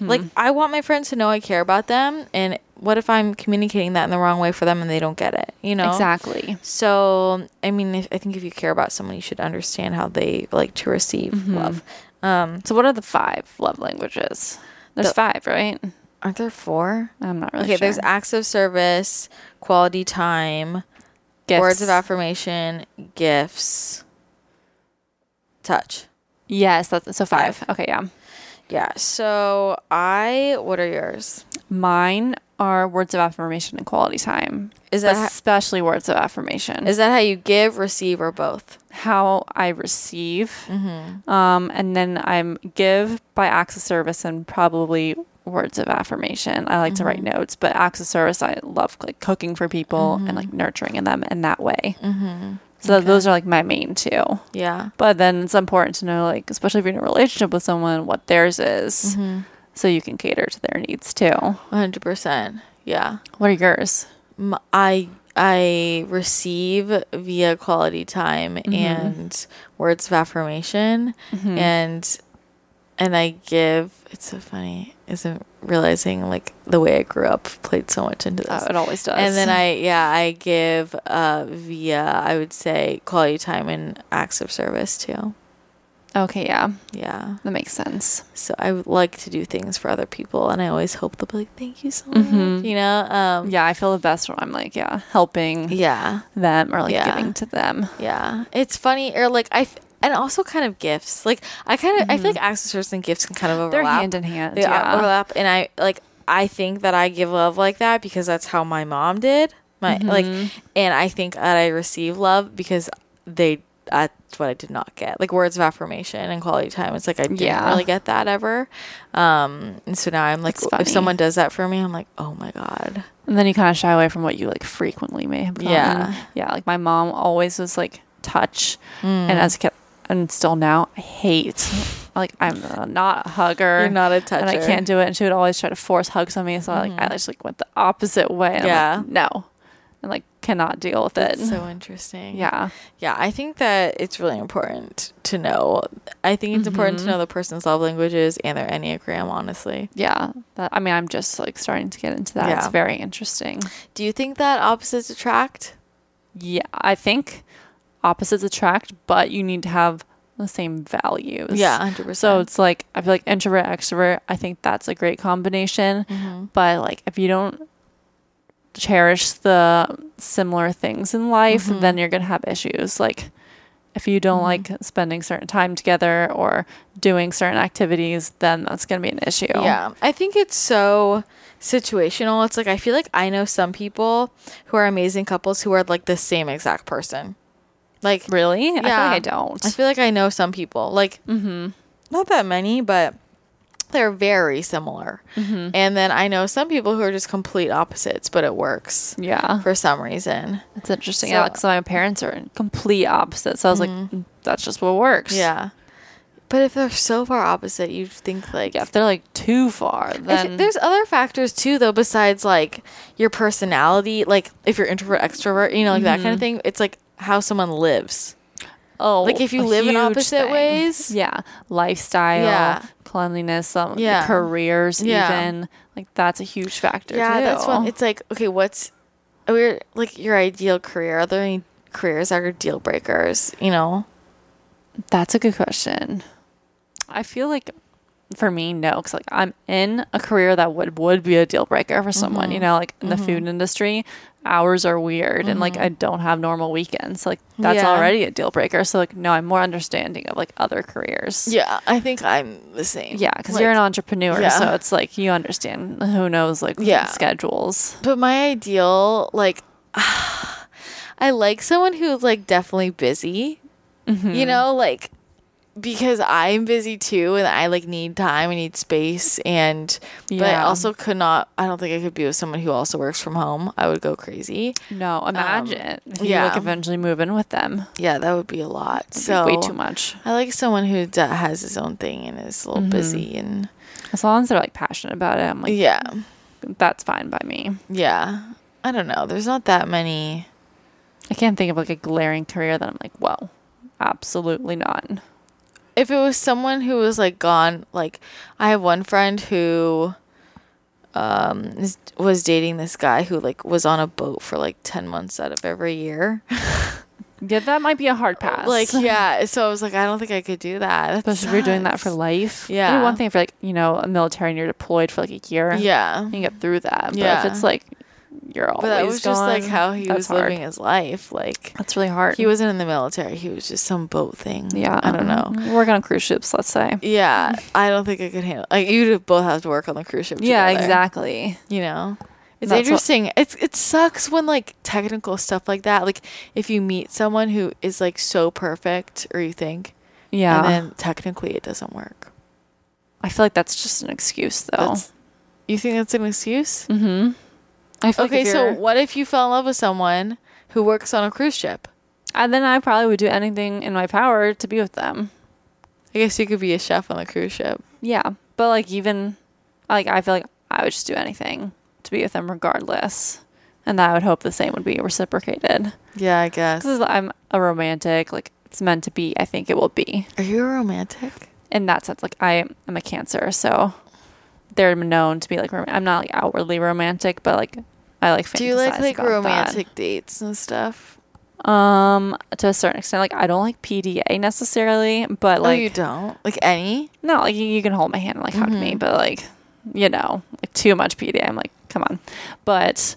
B: like I want my friends to know I care about them, and what if I'm communicating that in the wrong way for them and they don't get it? You know,
C: Exactly.
B: So, I mean, if, I think if you care about someone, you should understand how they like to receive
C: Mm-hmm.
B: love. Um,
C: So, what are the five love languages? There's
B: The-
C: five, right?
B: aren't there four?
C: I'm not really sure.
B: Okay,
C: sure.
B: there's acts of service, quality time,
C: Gifts.
B: words of affirmation, gifts, touch.
C: Yes, that's so five.
B: Five.
C: Okay, yeah.
B: Yeah. So, I, what are yours?
C: Mine are words of affirmation and quality time.
B: Is that,
C: especially words of affirmation?
B: is that how you give, receive, or both?
C: how I receive,
B: Mm-hmm.
C: um, and then I'm give by acts of service and probably words of affirmation. I like to write
B: Mm-hmm.
C: notes, but acts of service I love like cooking for people and like nurturing in them in that way.
B: Mm-hmm.
C: So those are like my main two.
B: Yeah.
C: But then it's important to know, like, especially if you're in a relationship with someone, what theirs is,
B: Mm-hmm.
C: So you can cater to their needs too.
B: 100%. Yeah.
C: What are yours?
B: I I receive via quality time and words of affirmation and and I give it's so funny isn't realizing like the way I grew up played so much into this.
C: Oh, it always does.
B: and then I yeah, I give uh via I would say quality time and acts of service too.
C: Okay, yeah,
B: Yeah.
C: that makes sense.
B: So I would like to do things for other people and I always hope they'll be like, Thank you so much.
C: Mhm.
B: You know? Um
C: Yeah, I feel the best when I'm like, yeah, helping
B: yeah.
C: them or like
B: Yeah.
C: giving to them.
B: Yeah, it's funny, or like I, f- and also kind of gifts. Like I kind of, I feel like accessories and gifts can kind of overlap.
C: They're hand in hand.
B: They
C: yeah.
B: overlap, and I like. I think that I give love like that because that's how my mom did. My like, and I think that I receive love because they. That's what I did not get, like words of affirmation and quality time. It's like I didn't
C: Yeah.
B: really get that ever, um, and so now I'm like, if someone does that for me, I'm like, oh my god,
C: And then you kind of shy away from what you like frequently may have gotten.
B: Yeah.
C: Yeah. Like my mom always was like touch.
B: Mm.
C: And as a kid, and still now, I hate like I'm uh, not a hugger.
B: You're not a touch
C: and I can't do it. And she would always try to force hugs on me. So like I just like went the opposite way.
B: Yeah.
C: like, no, and like cannot deal with it.
B: So [LAUGHS] interesting.
C: yeah,
B: Yeah, I think that it's really important to know. I think it's important to
C: Mm-hmm.
B: know the person's love languages and their Enneagram, honestly.
C: yeah. That I mean, I'm just like starting to get into that. It's very interesting.
B: Do you think that opposites attract?
C: Yeah, I think opposites attract, but you need to have the same values.
B: Yeah, 100%.
C: So it's like I feel like introvert extrovert. I think that's a great combination.
B: Mm-hmm.
C: But like if you don't cherish the similar things in life,
B: Mm-hmm.
C: then you're gonna have issues. Like if you don't like spending certain time together or doing certain activities, then that's gonna be an issue.
B: Yeah, I think it's so situational. It's like I feel like I know some people who are amazing couples who are like the same exact person. Like
C: Really? I feel
B: Yeah.
C: like I don't.
B: I feel like I know some people. Like
C: mm-hmm.
B: not that many, but they're very similar.
C: Mm-hmm.
B: And then I know some people who are just complete opposites, but it works
C: Yeah.
B: for some reason.
C: It's interesting.
B: So-
C: yeah, because my parents are in complete opposites. So I was like, that's just what works.
B: Mm-hmm. Yeah. But if they're so far opposite, you'd think like
C: Yeah, if they're like too far, then
B: there's other factors too though besides like your personality, like if you're introvert extrovert, you know, like that kind of
C: Mm-hmm.
B: thing. It's like how someone lives.
C: oh,
B: like, if you live in opposite
C: thing.
B: ways.
C: yeah, lifestyle,
B: Yeah.
C: Cleanliness, um,
B: Yeah.
C: careers,
B: Yeah.
C: even like that's a huge factor.
B: yeah,
C: too.
B: that's one. It's like okay, what's we're like your ideal career? Are there any careers that are deal breakers? You know,
C: That's a good question. I feel like for me, no, because like I'm in a career that would would be a deal breaker for someone.
B: Mm-hmm.
C: You know, like in the food industry, hours are weird, and like I don't have normal weekends. So, like that's
B: Mm-hmm. Yeah.
C: already a deal breaker. So like no, I'm more understanding of like other careers.
B: yeah, I think I'm the same.
C: Yeah, because
B: Like,
C: you're an entrepreneur,
B: yeah.
C: so it's like you understand who knows like
B: Yeah.
C: schedules.
B: But my ideal, like, [SIGHS] I like someone who's like definitely busy.
C: Mm-hmm.
B: You know, like because I'm busy too, and I like need time, I need space, and but I also could not. I don't think I could be with someone who also works from home. I would go crazy.
C: No, imagine if you
B: yeah.
C: like eventually move in with them.
B: Yeah, that would be a lot.
C: It'd
B: so
C: way too much.
B: I like someone who d- has his own thing and is a little
C: Mm-hmm.
B: busy and
C: As long as they're like passionate about it, I'm like,
B: yeah,
C: that's fine by me.
B: yeah. I don't know. There's not that many.
C: I can't think of like a glaring career that I'm like, whoa, absolutely not.
B: If it was someone who was like gone like i have one friend who um is, was dating this guy who like was on a boat for like 10 months out of every year
C: Yeah, that might be a hard pass.
B: like yeah so i was like i don't think i could do that
C: especially if you're doing that for life.
B: Yeah.
C: One thing if you're like, you know, a military and you're deployed for like a year.
B: yeah
C: You can get through that. But
B: Yeah.
C: if it's like you're always
B: but that was just like how he
C: that's
B: was
C: hard.
B: living his life like
C: That's really hard.
B: he wasn't in the military he was just some boat thing
C: yeah.
B: i don't know
C: Working on cruise ships, let's say.
B: yeah i don't think i could handle like you'd both have to work on the cruise ship
C: Yeah,
B: together.
C: exactly.
B: you know it's
C: That's what-
B: interesting it's it sucks when like technical stuff like that like if you meet someone who is like so perfect or you think
C: Yeah.
B: and then technically it doesn't work
C: I feel like that's just an excuse though.
B: That's- you think that's an excuse
C: mm-hmm. I feel
B: okay
C: like
B: so what if you fell in love with someone who works on a cruise ship
C: and then I probably would do anything in my power to be with them.
B: i guess you could be a chef on a cruise ship
C: Yeah, but like even like I feel like I would just do anything to be with them regardless, and I would hope the same would be reciprocated.
B: yeah i guess
C: I'm a romantic, like it's meant to be. I think it will be
B: are you a romantic
C: in that sense. Like I am a Cancer, so they're known to be like rom- I'm not like outwardly romantic, but like I like.
B: do you like like
C: about that.
B: romantic dates and stuff
C: Um, to a certain extent, like I don't like PDA necessarily, but
B: oh
C: like
B: you don't like any
C: No, like you, you can hold my hand and like hug me, but like, you know, like too much PDA. I'm like, come on. But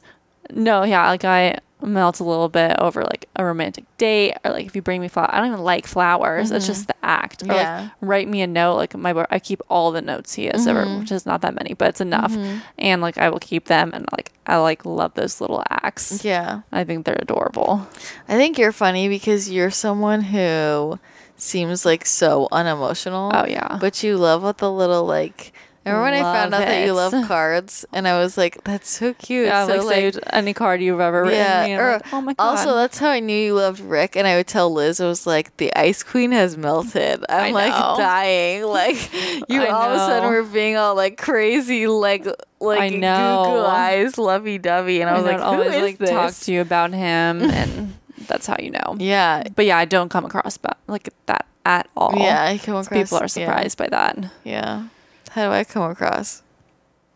C: no, yeah, like I melt a little bit over like a romantic date or like if you bring me flowers. I don't even like flowers. It's mm-hmm. just the act. Or
B: Yeah.
C: like write me a note. Like my I keep all the notes he has ever, mm-hmm. which is not that many, but it's enough. Mm-hmm. And like I will keep them and like I like love those little acts.
B: yeah
C: I think they're adorable.
B: I think you're funny because you're someone who seems like so unemotional.
C: Oh, yeah.
B: But you love what the little like Remember when I found
C: Love
B: out that you love cards, and I was like, "That's so cute."
C: Yeah,
B: so,
C: like, saved any card you've ever written.
B: yeah. or-
C: like, oh my god.
B: Also, that's how I knew you loved Rick, and I would tell Liz, I was like, "The ice queen has melted." [LAUGHS] I'm
C: I
B: like
C: know.
B: dying. [LAUGHS] Like [LAUGHS] you
C: I
B: all of a sudden were being all like crazy, like like
C: I know.
B: Google eyes, lovey dovey, and I was
C: And
B: like,
C: I'd
B: "Who
C: always
B: is
C: like
B: this?"
C: talk to you about him, and that's how you know.
B: Yeah,
C: But yeah, I don't come across about like that at all.
B: yeah. I come across.
C: people are
B: yeah,
C: surprised by that.
B: Yeah. How do I come across?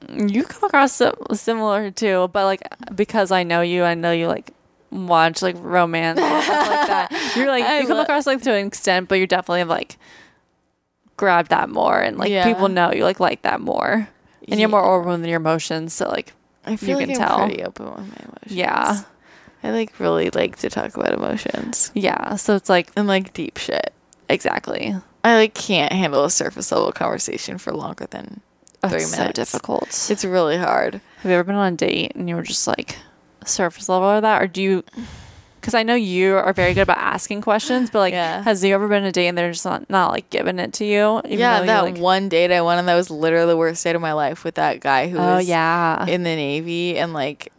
C: You come across similar too, but like because I know you, I know you like watch like romance and stuff like that. [LAUGHS] You're like
B: I
C: you come
B: lo-
C: across like to an extent, but you definitely have like grabbed that more, and like
B: Yeah.
C: people know you like like that more, and you're more open with your emotions. So like
B: I feel
C: you
B: like
C: can
B: I'm
C: tell.
B: pretty open with my emotions.
C: yeah,
B: I like really like to talk about emotions
C: yeah. So it's like
B: and like deep shit.
C: exactly.
B: I like can't handle a surface level conversation for longer than three
C: it's so
B: minutes.
C: difficult.
B: It's really hard.
C: Have you ever been on a date and you were just like surface level of that, or do you? Because I know you are very good about asking questions, but like,
B: Yeah.
C: has you ever been on a date and they're just not, not like giving it to you? even
B: yeah, that
C: like-
B: one date I went on that was literally the worst date of my life with that guy who
C: Oh
B: was
C: yeah.
B: in the Navy and like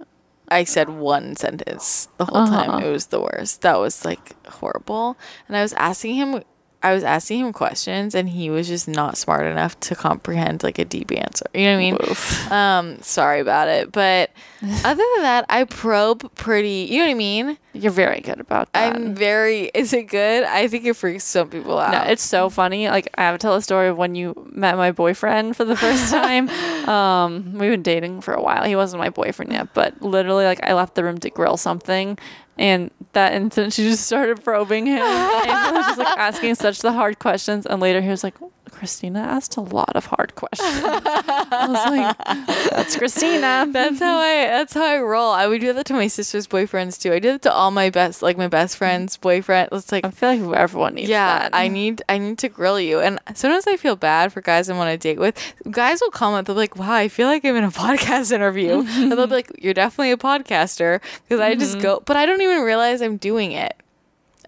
B: I said one sentence the whole
C: Uh-huh.
B: time. It was the worst. That was like horrible. And I was asking him I was asking him questions and he was just not smart enough to comprehend like a deep answer. You know what I mean?
C: Oof.
B: Um, sorry about it. But [LAUGHS] other than that, I probe pretty you know what I mean?
C: You're very good about that.
B: I'm very is it good? I think it freaks some people out.
C: no, it's so funny. Like I have to tell a story of when you met my boyfriend for the first [LAUGHS] time. um, we've been dating for a while. He wasn't my boyfriend yet, but literally, like I left the room to grill something, and that instant she just started probing him and was just like asking such the hard questions. And later he was like, "Christina asked a lot of hard questions." I was like, "That's Christina." [LAUGHS]
B: That's how I that's how I roll. I would do that to my sister's boyfriends too. I did it to all my best like my best friend's boyfriend. It's like
C: I feel like everyone needs
B: yeah,
C: that.
B: I need I need to grill you. And sometimes I feel bad for guys I want to date with. Guys will comment, they'll be like, Wow, I feel like I'm in a [LAUGHS] podcast interview. and they'll be like, You're definitely a podcaster. Because I just mm-hmm. go but I don't even realize I'm doing it.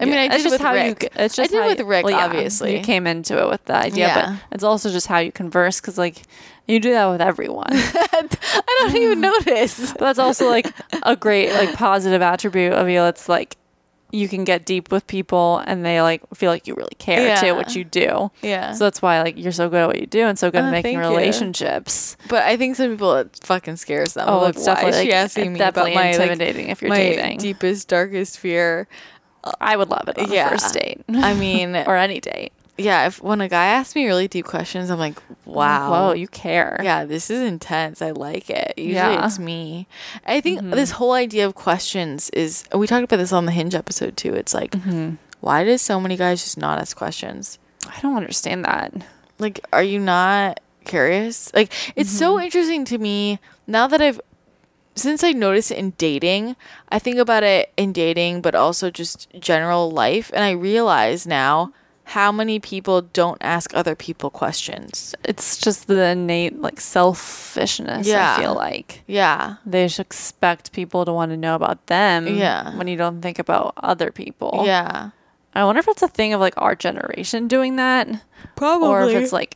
B: I mean, I
C: Mm-hmm. it's
B: did
C: just
B: with
C: how
B: Rick.
C: you. It's just
B: I did
C: how
B: with
C: you-
B: Rick,
C: well, yeah,
B: obviously.
C: You came into it with the idea,
B: Yeah.
C: but it's also just how you converse because, like, you do that with everyone. [LAUGHS]
B: I don't even [LAUGHS] notice.
C: but that's also like a great, like, positive attribute of you. It's like you can get deep with people and they like feel like you really care
B: Yeah.
C: too, what you do.
B: Yeah.
C: So that's why like you're so good at what you do and so good
B: Oh,
C: at making
B: thank you.
C: relationships.
B: but I think some people it fucking scares them.
C: Oh,
B: like,
C: it's
B: why
C: definitely
B: is she
C: like,
B: asking
C: it's
B: me about my like,
C: if you're
B: my
C: dating.
B: deepest, darkest fear?
C: I would love it on
B: Yeah.
C: a first date
B: I [LAUGHS] mean,
C: or any date.
B: yeah. If when a guy asks me really deep questions, I'm like, wow,
C: Whoa, you care.
B: yeah, this is intense. I like it. Usually
C: Yeah.
B: it's me. I think
C: Mm-hmm.
B: this whole idea of questions is. We talked about this on the Hinge episode too. It's like,
C: Mm-hmm.
B: why do so many guys just not ask questions?
C: I don't understand that.
B: Like, are you not curious? Like, it's so
C: Mm-hmm.
B: interesting to me now that I've since I noticed it in dating, I think about it in dating, but also just general life, and I realize now how many people don't ask other people questions.
C: it's just the innate like selfishness
B: Yeah.
C: i feel like
B: Yeah.
C: they just expect people to want to know about them
B: Yeah.
C: when you don't think about other people
B: Yeah.
C: i wonder if it's a thing of like our generation doing that
B: Probably.
C: or if it's like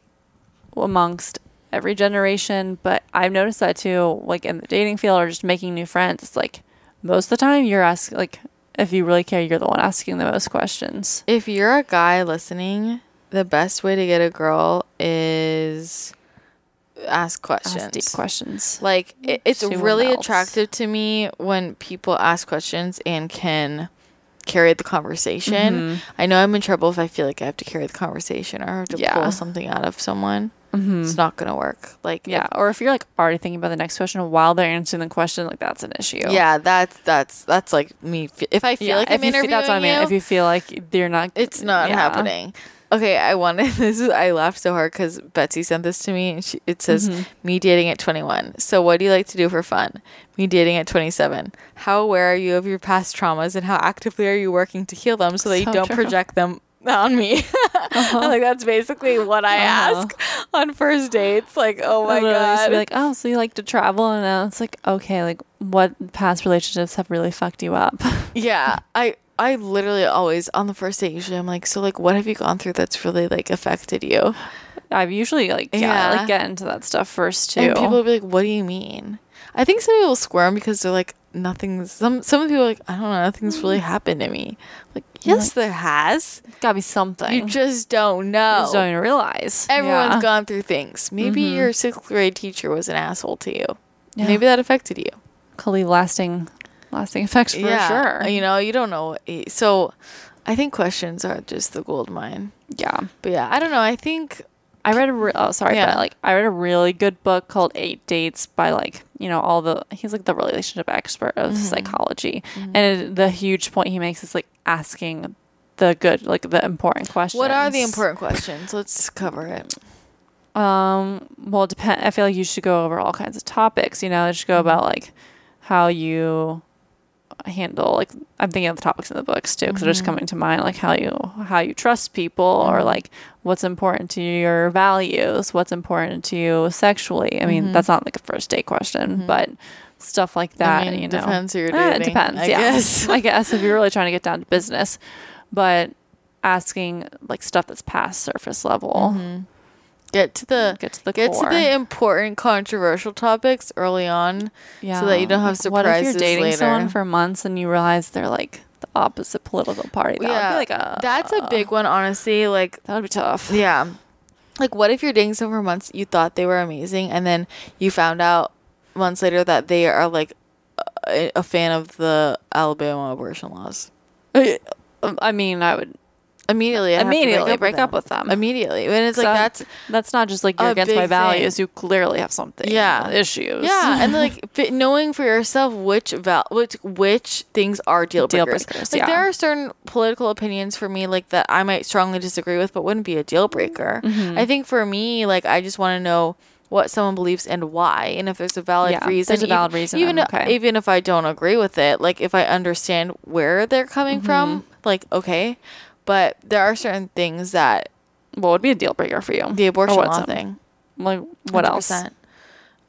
C: amongst every generation but i've noticed that too like in the dating field or just making new friends it's like most of the time you're asking like if you really care you're the one asking the most questions
B: if you're a guy listening, the best way to get a girl is ask questions.
C: ask deep questions
B: Like it, it's
C: See
B: really attractive to me when people ask questions and can carry the conversation. I know I'm in trouble if I feel like I have to carry the conversation or have to
C: Mm-hmm. Yeah.
B: pull something out of someone.
C: Mhm.
B: It's not gonna work. Like
C: Yeah, or if you're like already thinking about the next question while they're answering the question, like that's an issue.
B: yeah, that's that's that's like me. If I feel
C: yeah.
B: like
C: if
B: I'm
C: you feel,
B: interviewing
C: that's mean.
B: you,
C: If you feel like they're not,
B: It's not
C: yeah.
B: happening. Okay, I wanted [LAUGHS] this. Is, I laughed so hard because Betsy sent this to me, and she, it says,
C: Mm-hmm.
B: "Me dating at 21." So, what do you like to do for fun? Me dating at 27. How aware are you of your past traumas, and how actively are you working to heal them so that you don't
C: true.
B: project them on me? [LAUGHS] I'm like that's basically what I
C: Uh-huh.
B: ask on first dates. Like, oh my
C: And used to
B: god,
C: be like, oh, so you like to travel, and now it's like, okay, like what past relationships have really fucked you up? [LAUGHS]
B: yeah. I I literally always on the first date usually I'm like, so like, what have you gone through that's really like affected you?
C: I've usually like yeah,
B: Yeah.
C: like get into that stuff first too.
B: And people will be like, "What do you mean?" I think some people squirm because they're like, "Nothing's." Some some people are like, "I don't know, nothing's really happened to me." Like, yes, there has.
C: gotta be something.
B: You just don't know.
C: You just don't even realize.
B: Everyone's
C: yeah.
B: gone through things. Maybe
C: Mhm.
B: your sixth grade teacher was an asshole to you.
C: Yeah.
B: Maybe that affected you.
C: Could leave lasting, lasting effects for sure.
B: You know, you don't know. What, so, I think questions are just the gold mine.
C: yeah.
B: But yeah, I don't know. I think
C: I read a re- oh sorry,
B: Yeah.
C: but like I read a really good book called Eight Dates by like you know all the he's like the relationship expert of
B: Mm-hmm.
C: psychology, and it, the huge point he makes is like asking the good like the important questions.
B: what are the important questions? Let's cover it.
C: Um, well, depend. I feel like you should go over all kinds of topics. You know, it should go
B: Mm-hmm.
C: about like how you handle like I'm thinking of the topics in the books too because they're just
B: Mm-hmm.
C: coming to mind like how you how you trust people or like what's important to your values, what's important to you sexually. I mean, that's not like a first date question, but stuff like that.
B: Mm-hmm. I mean,
C: you know,
B: depends who you're
C: Eh, it depends.
B: I
C: yeah,
B: guess. [LAUGHS]
C: I guess if you're really trying to get down to business, but asking like stuff that's past surface level.
B: Get to the
C: Get to the
B: get
C: core.
B: to the important controversial topics early on.
C: Yeah.
B: so that you don't have
C: Like, What if you're
B: surprises
C: dating someone for months and you realize they're like the opposite political party? That would be like a
B: that's a big one, honestly. Like,
C: that would be tough.
B: yeah, like what if you're dating someone for months? You thought they were amazing, and then you found out months later that they are like a, a fan of the Alabama abortion laws. [LAUGHS]
C: I mean, I would
B: Immediately, I have to
C: immediately break up
B: them.
C: with them.
B: Immediately, and it's like that's
C: that's not just like you're against my values.
B: thing.
C: You clearly have something.
B: Yeah.
C: issues.
B: Yeah, and [LAUGHS] like knowing for yourself which val which which things are deal
C: Deal
B: breakers.
C: breakers,
B: like
C: yeah.
B: there are certain political opinions for me like that I might strongly disagree with, but wouldn't be a deal breaker.
C: Mm-hmm.
B: I think for me, like I just want to know what someone believes and why, and if there's a valid
C: Yeah,
B: reason.
C: there's a valid
B: even-
C: reason,
B: Even
C: okay.
B: even if I don't agree with it, like if I understand where they're coming
C: Mm-hmm.
B: from, like okay. But there are certain things that
C: what would be a deal breaker for you?
B: the abortion
C: what's
B: law thing.
C: Like what else?
B: 100%.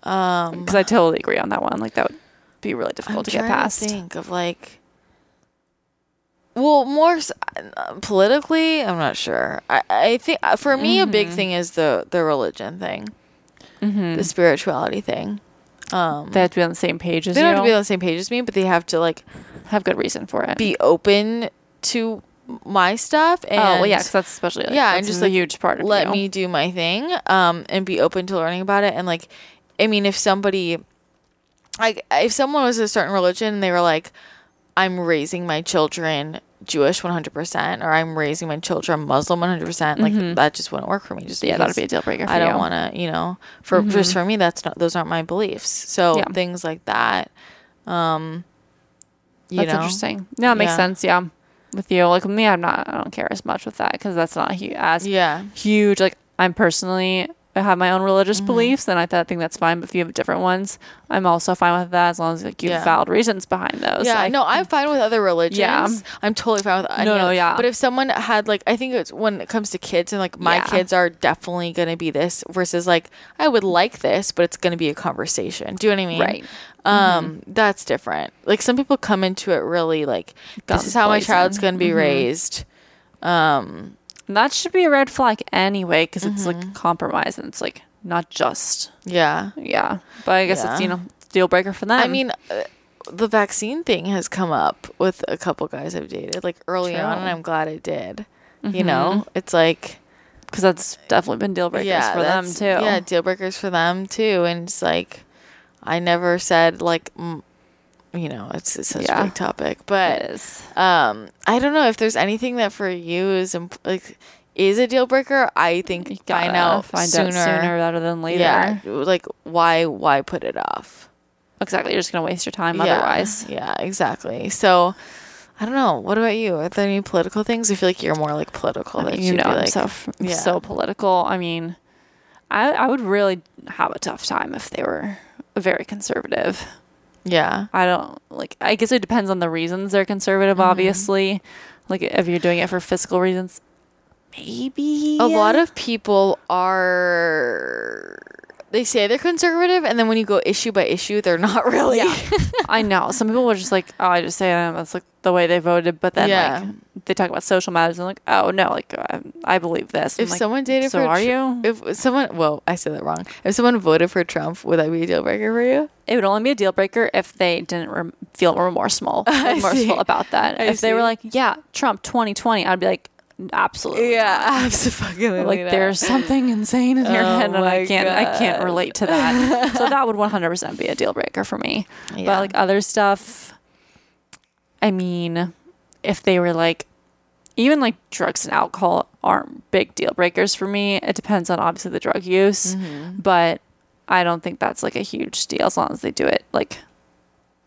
B: Um,
C: Because I totally agree on that one. Like that would be really difficult
B: I'm
C: to get past.
B: To think of like, well, more s- uh, politically, I'm not sure. I, I think uh, for me, a big thing is the the religion thing,
C: Mm-hmm.
B: the spirituality thing. Um,
C: They have to be on the same page as
B: they
C: you.
B: don't have to be on the same page as me, but they have to like
C: have good reason for it.
B: be open to my stuff and
C: oh well, yeah, because that's especially like,
B: yeah, and just
C: a
B: like
C: huge part of it
B: let
C: you.
B: me do my thing um and be open to learning about it and like i mean if somebody like if someone was a certain religion and they were like i'm raising my children jewish 100% or i'm raising my children muslim 100% like that just wouldn't work for me just
C: Mm-hmm. yeah, that'd be a deal breaker. For
B: i don't.
C: Mm-hmm.
B: want to you know for just for me that's not those aren't my beliefs so
C: Yeah.
B: things like that um you
C: That's
B: know
C: interesting. Yeah, it makes
B: Yeah.
C: sense. Yeah, with you, like with me, I'm not. I don't care as much with that because that's not hu- as
B: yeah
C: huge. Like I'm personally, I have my own religious
B: Mm-hmm.
C: beliefs, and I, th- I think that's fine. But if you have different ones, I'm also fine with that as long as like you have
B: Yeah.
C: valid reasons behind those.
B: Yeah,
C: Like,
B: no, I'm fine with other religions.
C: Yeah.
B: I'm totally fine with any
C: No, no, yeah.
B: But if someone had like, I think it's when it comes to kids and like my
C: Yeah.
B: kids are definitely gonna be this versus like I would like this, but it's gonna be a conversation. Do you know what I mean?
C: Right.
B: Um, that's different. Like some people come into it really like this
C: Guns
B: is how my child's gonna be raised. Um,
C: And that should be a red flag anyway because it's
B: Mm-hmm.
C: like compromise and it's like not just
B: yeah.
C: yeah. But I guess it's
B: Yeah.
C: you know it's a deal breaker for them.
B: I mean. Uh, the vaccine thing has come up with a couple guys I've dated like early on,
C: True. Mm-hmm.
B: and I'm glad it did. You know, it's like
C: because that's definitely been deal breakers for them
B: that's-
C: too.
B: Yeah, deal breakers for them too. And it's like, I never said like, mm, you know, it's, it's such
C: Yeah.
B: a big topic, but um, I don't know if there's anything that for you is imp- like is a deal breaker. I think find
C: gotta
B: out
C: find
B: sooner.
C: out sooner rather than later.
B: Yeah, like why why put it off?
C: Exactly. You're just gonna waste your time
B: Yeah,
C: otherwise.
B: yeah, exactly. So. I don't know. What about you? Are there any political things? I feel like you're more like political.
C: I mean, you know,
B: be
C: I'm
B: like,
C: so
B: yeah.
C: so political. I mean, I I would really have a tough time if they were very conservative.
B: Yeah,
C: I don't like. I guess it depends on the reasons they're conservative.
B: Mm-hmm.
C: Obviously, like if you're doing it for fiscal reasons, maybe
B: a lot of people are they say they're conservative, and then when you go issue by issue, they're not [LAUGHS] really.
C: Yeah, [LAUGHS] I know. Some people were just like, "Oh, I just say um, that's like the way they voted," but then
B: Yeah.
C: like they talk about social matters and like, "Oh no, like I, I believe this." I'm
B: if
C: like,
B: someone dated
C: so
B: for
C: are you?
B: If someone, well, I said that wrong. If someone voted for Trump, would that be a deal breaker for you?
C: It would only be a deal breaker if they didn't rem- feel [LAUGHS] remorseful, remorseful about that.
B: I
C: if they were like, "Yeah, Trump 2020," I'd be like, "Absolutely." yeah [LAUGHS]
B: absolutely.
C: Like there's something insane in your
B: Oh
C: head, and I can't, I can't relate to that. so [LAUGHS] that would 100% be a deal breaker for me.
B: Yeah.
C: But like other stuff, I mean, if they were like, even like drugs and alcohol aren't big deal breakers for me. It depends on obviously the drug use,
B: Mm-hmm.
C: but I don't think that's like a huge deal as long as they do it like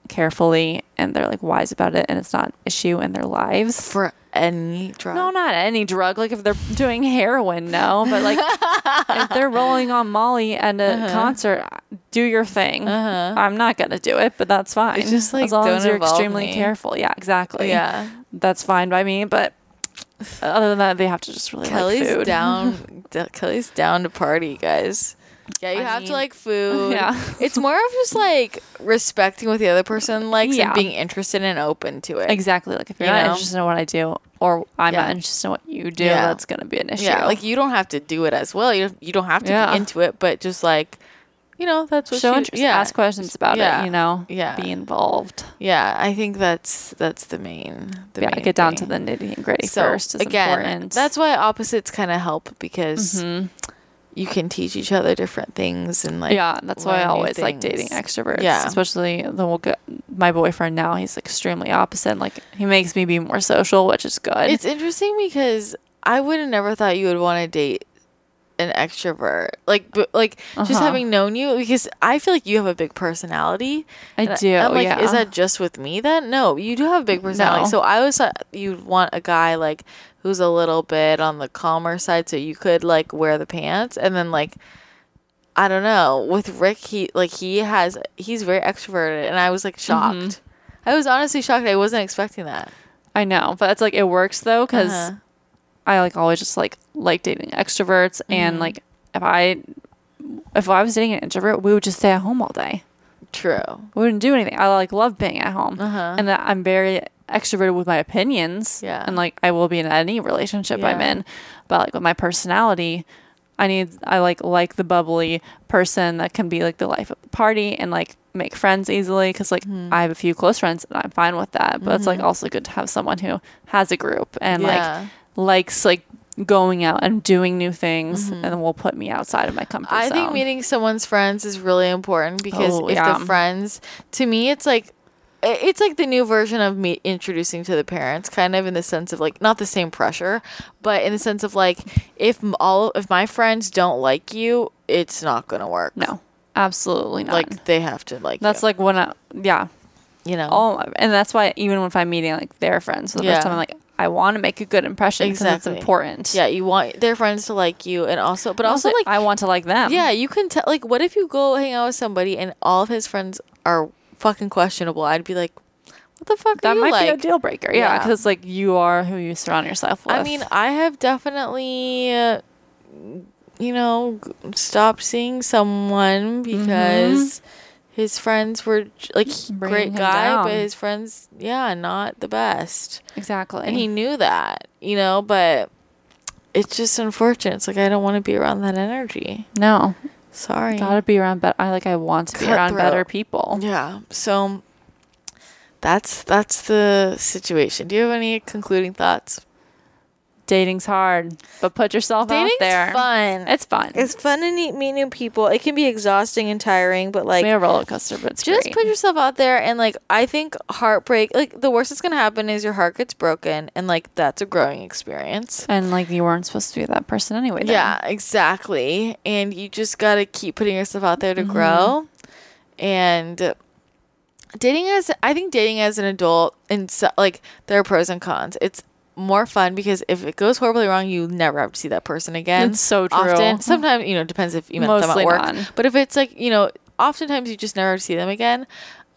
C: carefully and they're like wise about it and it's not an issue in their lives.
B: for any drug.
C: No, not any drug. Like if they're doing heroin, no. But like [LAUGHS] if they're rolling on Molly at a
B: Uh-huh.
C: concert, do your thing. I'm not gonna do it, but that's fine.
B: It's just, like,
C: as long as you're extremely
B: me.
C: careful. Yeah, exactly.
B: Yeah.
C: that's fine by me. But other than that, they have to just really
B: Kelly's
C: like food.
B: down. [LAUGHS] Kelly's down to party, guys. Yeah, you
C: I
B: have to like [LAUGHS] food.
C: Yeah.
B: it's more of just like respecting what the other person likes
C: Yeah.
B: and being interested and open to it.
C: Exactly. Like if you're
B: You
C: not
B: know?
C: interested in what I do, or I'm
B: Yeah.
C: not interested in what you do,
B: Yeah.
C: that's gonna be an issue.
B: Yeah, like you don't have to do it as well. You you don't have to
C: Yeah.
B: be into it, but just like, you know, that's what
C: show
B: you,
C: interest,
B: Yeah,
C: ask questions about it. You know,
B: Yeah.
C: be involved.
B: yeah. I think that's that's the main. The
C: yeah,
B: main
C: get down to the nitty and gritty
B: So,
C: first.
B: Again,
C: important.
B: that's why opposites kind of help because
C: Mhm.
B: You can teach each other different things and like
C: yeah, that's why I always like dating extroverts.
B: Yeah.
C: especially the my boyfriend now. He's extremely opposite. Like he makes me be more social, which is good.
B: It's interesting because I would have never thought you would want to date an extrovert. Like, but like just
C: Uh-huh.
B: having known you, because I feel like you have a big personality.
C: I
B: And
C: do.
B: I'm like,
C: yeah.
B: is that just with me then? No, you do have a big personality.
C: No.
B: So I always thought you'd want a guy like who's a little bit on the calmer side, so you could like wear the pants, and then like. I don't know. With Rick, he like he has he's very extroverted, and I was like shocked.
C: Mm-hmm.
B: I was honestly shocked. I wasn't expecting that.
C: I know, but it's like it works though because
B: Uh-huh.
C: I like always just like like dating extroverts
B: Mm-hmm.
C: and like if I if I was dating an introvert, we would just stay at home all day.
B: True.
C: We wouldn't do anything. I like love being at home,
B: Uh-huh.
C: and that I'm very extroverted with my opinions.
B: Yeah.
C: and like I will be in any relationship I'm in, but like with my personality, I need I like like the bubbly person that can be like the life of the party and like make friends easily because like
B: Mm-hmm.
C: I have a few close friends and I'm fine with that. But it's like also good to have someone who has a group and
B: Yeah.
C: like likes like going out and doing new things and will put me outside of my comfort
B: Mm-hmm. I think meeting someone's friends is really important because
C: Oh,
B: if
C: yeah.
B: the friends, to me, it's like i- it's like the new version of me introducing to the parents, kind of in the sense of like not the same pressure, but in the sense of like if all if my friends don't like you, it's not gonna work.
C: no, absolutely not.
B: like they have to like.
C: that's
B: you,
C: like when I yeah.
B: you know.
C: Oh, and that's why even if I'm meeting like their friends for the
B: Yeah.
C: first time, I'm like, I want to make a good impression because
B: Exactly.
C: it's important.
B: yeah, you want their friends to like you, and also, but also, like
C: I want to like them.
B: Yeah, you can tell. Like, what if you go hang out with somebody and all of his friends are fucking questionable? I'd be like, what the fuck
C: that might
B: like?
C: be a deal breaker. Yeah,
B: Yeah.
C: because like you are who you surround yourself with.
B: I mean, I have definitely, uh, you know, stopped seeing someone because his friends were like
C: Bringing
B: great guy, but his friends, yeah, not the best,
C: exactly.
B: and he knew that, you know, but. It's just unfortunate. It's like I don't want to be around that energy.
C: no
B: Sorry.
C: gotta be around. But I like I want to be around better people.
B: Yeah. So that's that's the situation. Do you have any concluding thoughts?
C: Dating's hard, but put yourself
B: Dating's
C: out there.
B: It's fun.
C: It's fun.
B: It's fun to meet, meet new people. It can be exhausting and tiring, but like
C: a roller coaster, but it's
B: just
C: great.
B: put yourself out there and like I think heartbreak like the worst that's gonna happen is your heart gets broken and like that's a growing experience.
C: and like you weren't supposed to be that person anyway. then.
B: Yeah, exactly. And you just gotta keep putting yourself out there to
C: Mm-hmm.
B: grow. And dating as I think dating as an adult and so, like there are pros and cons. It's more fun because if it goes horribly wrong, you never have to see that person again.
C: It's so true.
B: Often, sometimes you know, it depends if you met them at work.
C: not.
B: But if it's like you know, oftentimes you just never see them again.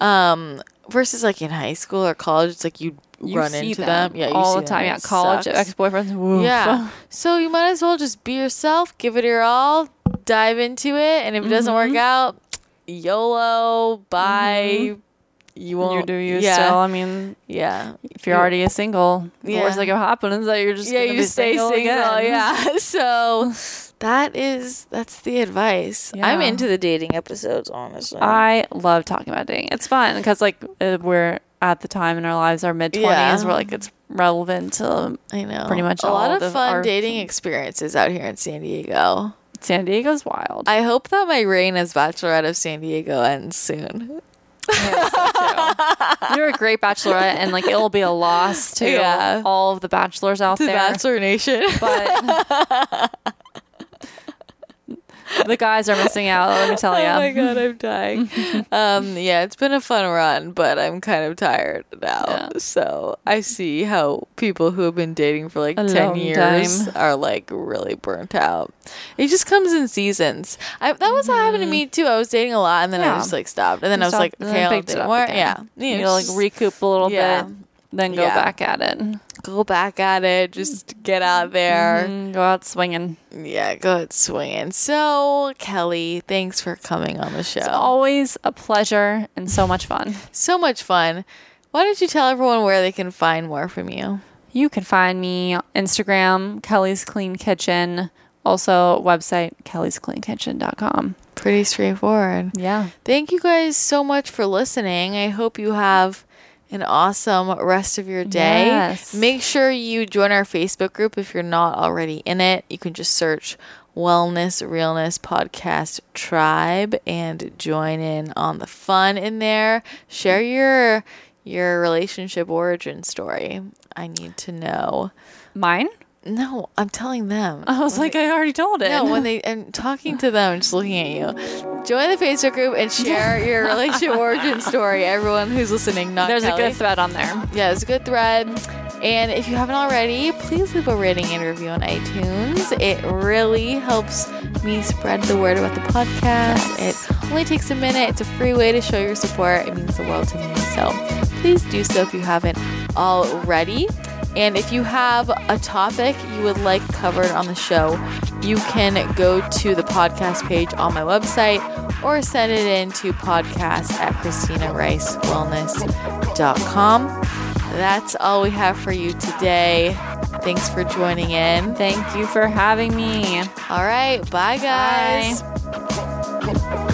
B: Um, versus like in high school or college, it's like you,
C: You
B: run into them. Yeah, you
C: all the time.
B: them.
C: Yeah, college ex boyfriends. [LAUGHS]
B: Yeah. So you might as well just be yourself, give it your all, dive into it, and if it doesn't
C: Mm-hmm.
B: work out, YOLO, bye. You won't.
C: You do you
B: yeah,
C: still. I mean,
B: Yeah.
C: if you're already a single, the
B: Yeah.
C: worst that can happen is that you're just
B: yeah, you stay single.
C: again.
B: Yeah. [LAUGHS] [LAUGHS] So that is that's the advice. I'm into the dating episodes, honestly.
C: I love talking about dating. It's fun because like uh, we're at the time in our lives, our mid twenties,
B: Yeah.
C: where like it's relevant to
B: I know.
C: pretty much
B: a lot of
C: of
B: fun
C: our-
B: dating experiences out here in San Diego.
C: San Diego's wild.
B: I hope that my reign as Bachelorette of San Diego ends soon.
C: You're a great bachelorette, and like it'll be a loss to
B: Yeah.
C: all of the bachelors out
B: To
C: there.
B: Bachelor Nation.
C: but the guys are missing out. Let me tell you. [LAUGHS]
B: Oh my god, I'm dying. [LAUGHS] um, yeah, it's been a fun run, but I'm kind of tired now.
C: Yeah.
B: So I see how people who have been dating for like
C: A
B: ten years
C: time.
B: are like really burnt out. It just comes in seasons. I, that was what happened to me too. I was dating a lot, and then I
C: Mm-hmm.
B: Just like stopped, and then I was
C: Stopped
B: like, okay, I'll date more.
C: again.
B: Yeah, you,
C: You
B: know,
C: like recoup a little
B: Yeah.
C: bit, then go
B: Yeah.
C: back at it.
B: Go back at it. Just get out there.
C: Mm, go out swinging.
B: Yeah, go out swinging. So Kelly, thanks for coming on the show.
C: It's always a pleasure and so much fun. [LAUGHS]
B: so much fun. Why don't you tell everyone where they can find more from you?
C: You can find me on Instagram, Kelly's Clean Kitchen. Also, website, kellyscleankitchen.com.
B: Pretty straightforward.
C: Yeah.
B: Thank you guys so much for listening. I hope you have an awesome rest of your day.
C: Yes.
B: Make sure you join our Facebook group if you're not already in it. You can just search Wellness Realness Podcast Tribe and join in on the fun in there. Share your your relationship origin story. I need to know.
C: Mine?
B: No, I'm telling them.
C: I was like, I already told it.
B: No, when they and talking to them, just looking at you. Join the Facebook group and share your [LAUGHS] relationship origin story. Everyone who's listening, not
C: There's
B: Kelly.
C: a good thread on there.
B: yeah, it's a good thread. And if you haven't already, please leave a rating and review on iTunes. It really helps me spread the word about the podcast. It only takes a minute. It's a free way to show your support. It means the world to me. So please do so if you haven't already. And if you have a topic you would like covered on the show, you can go to the podcast page on my website or send it in to podcast at christinaricewellness.com. That's all we have for you today. Thanks for joining in.
C: Thank you for having me.
B: All right. Bye, guys.
C: Bye.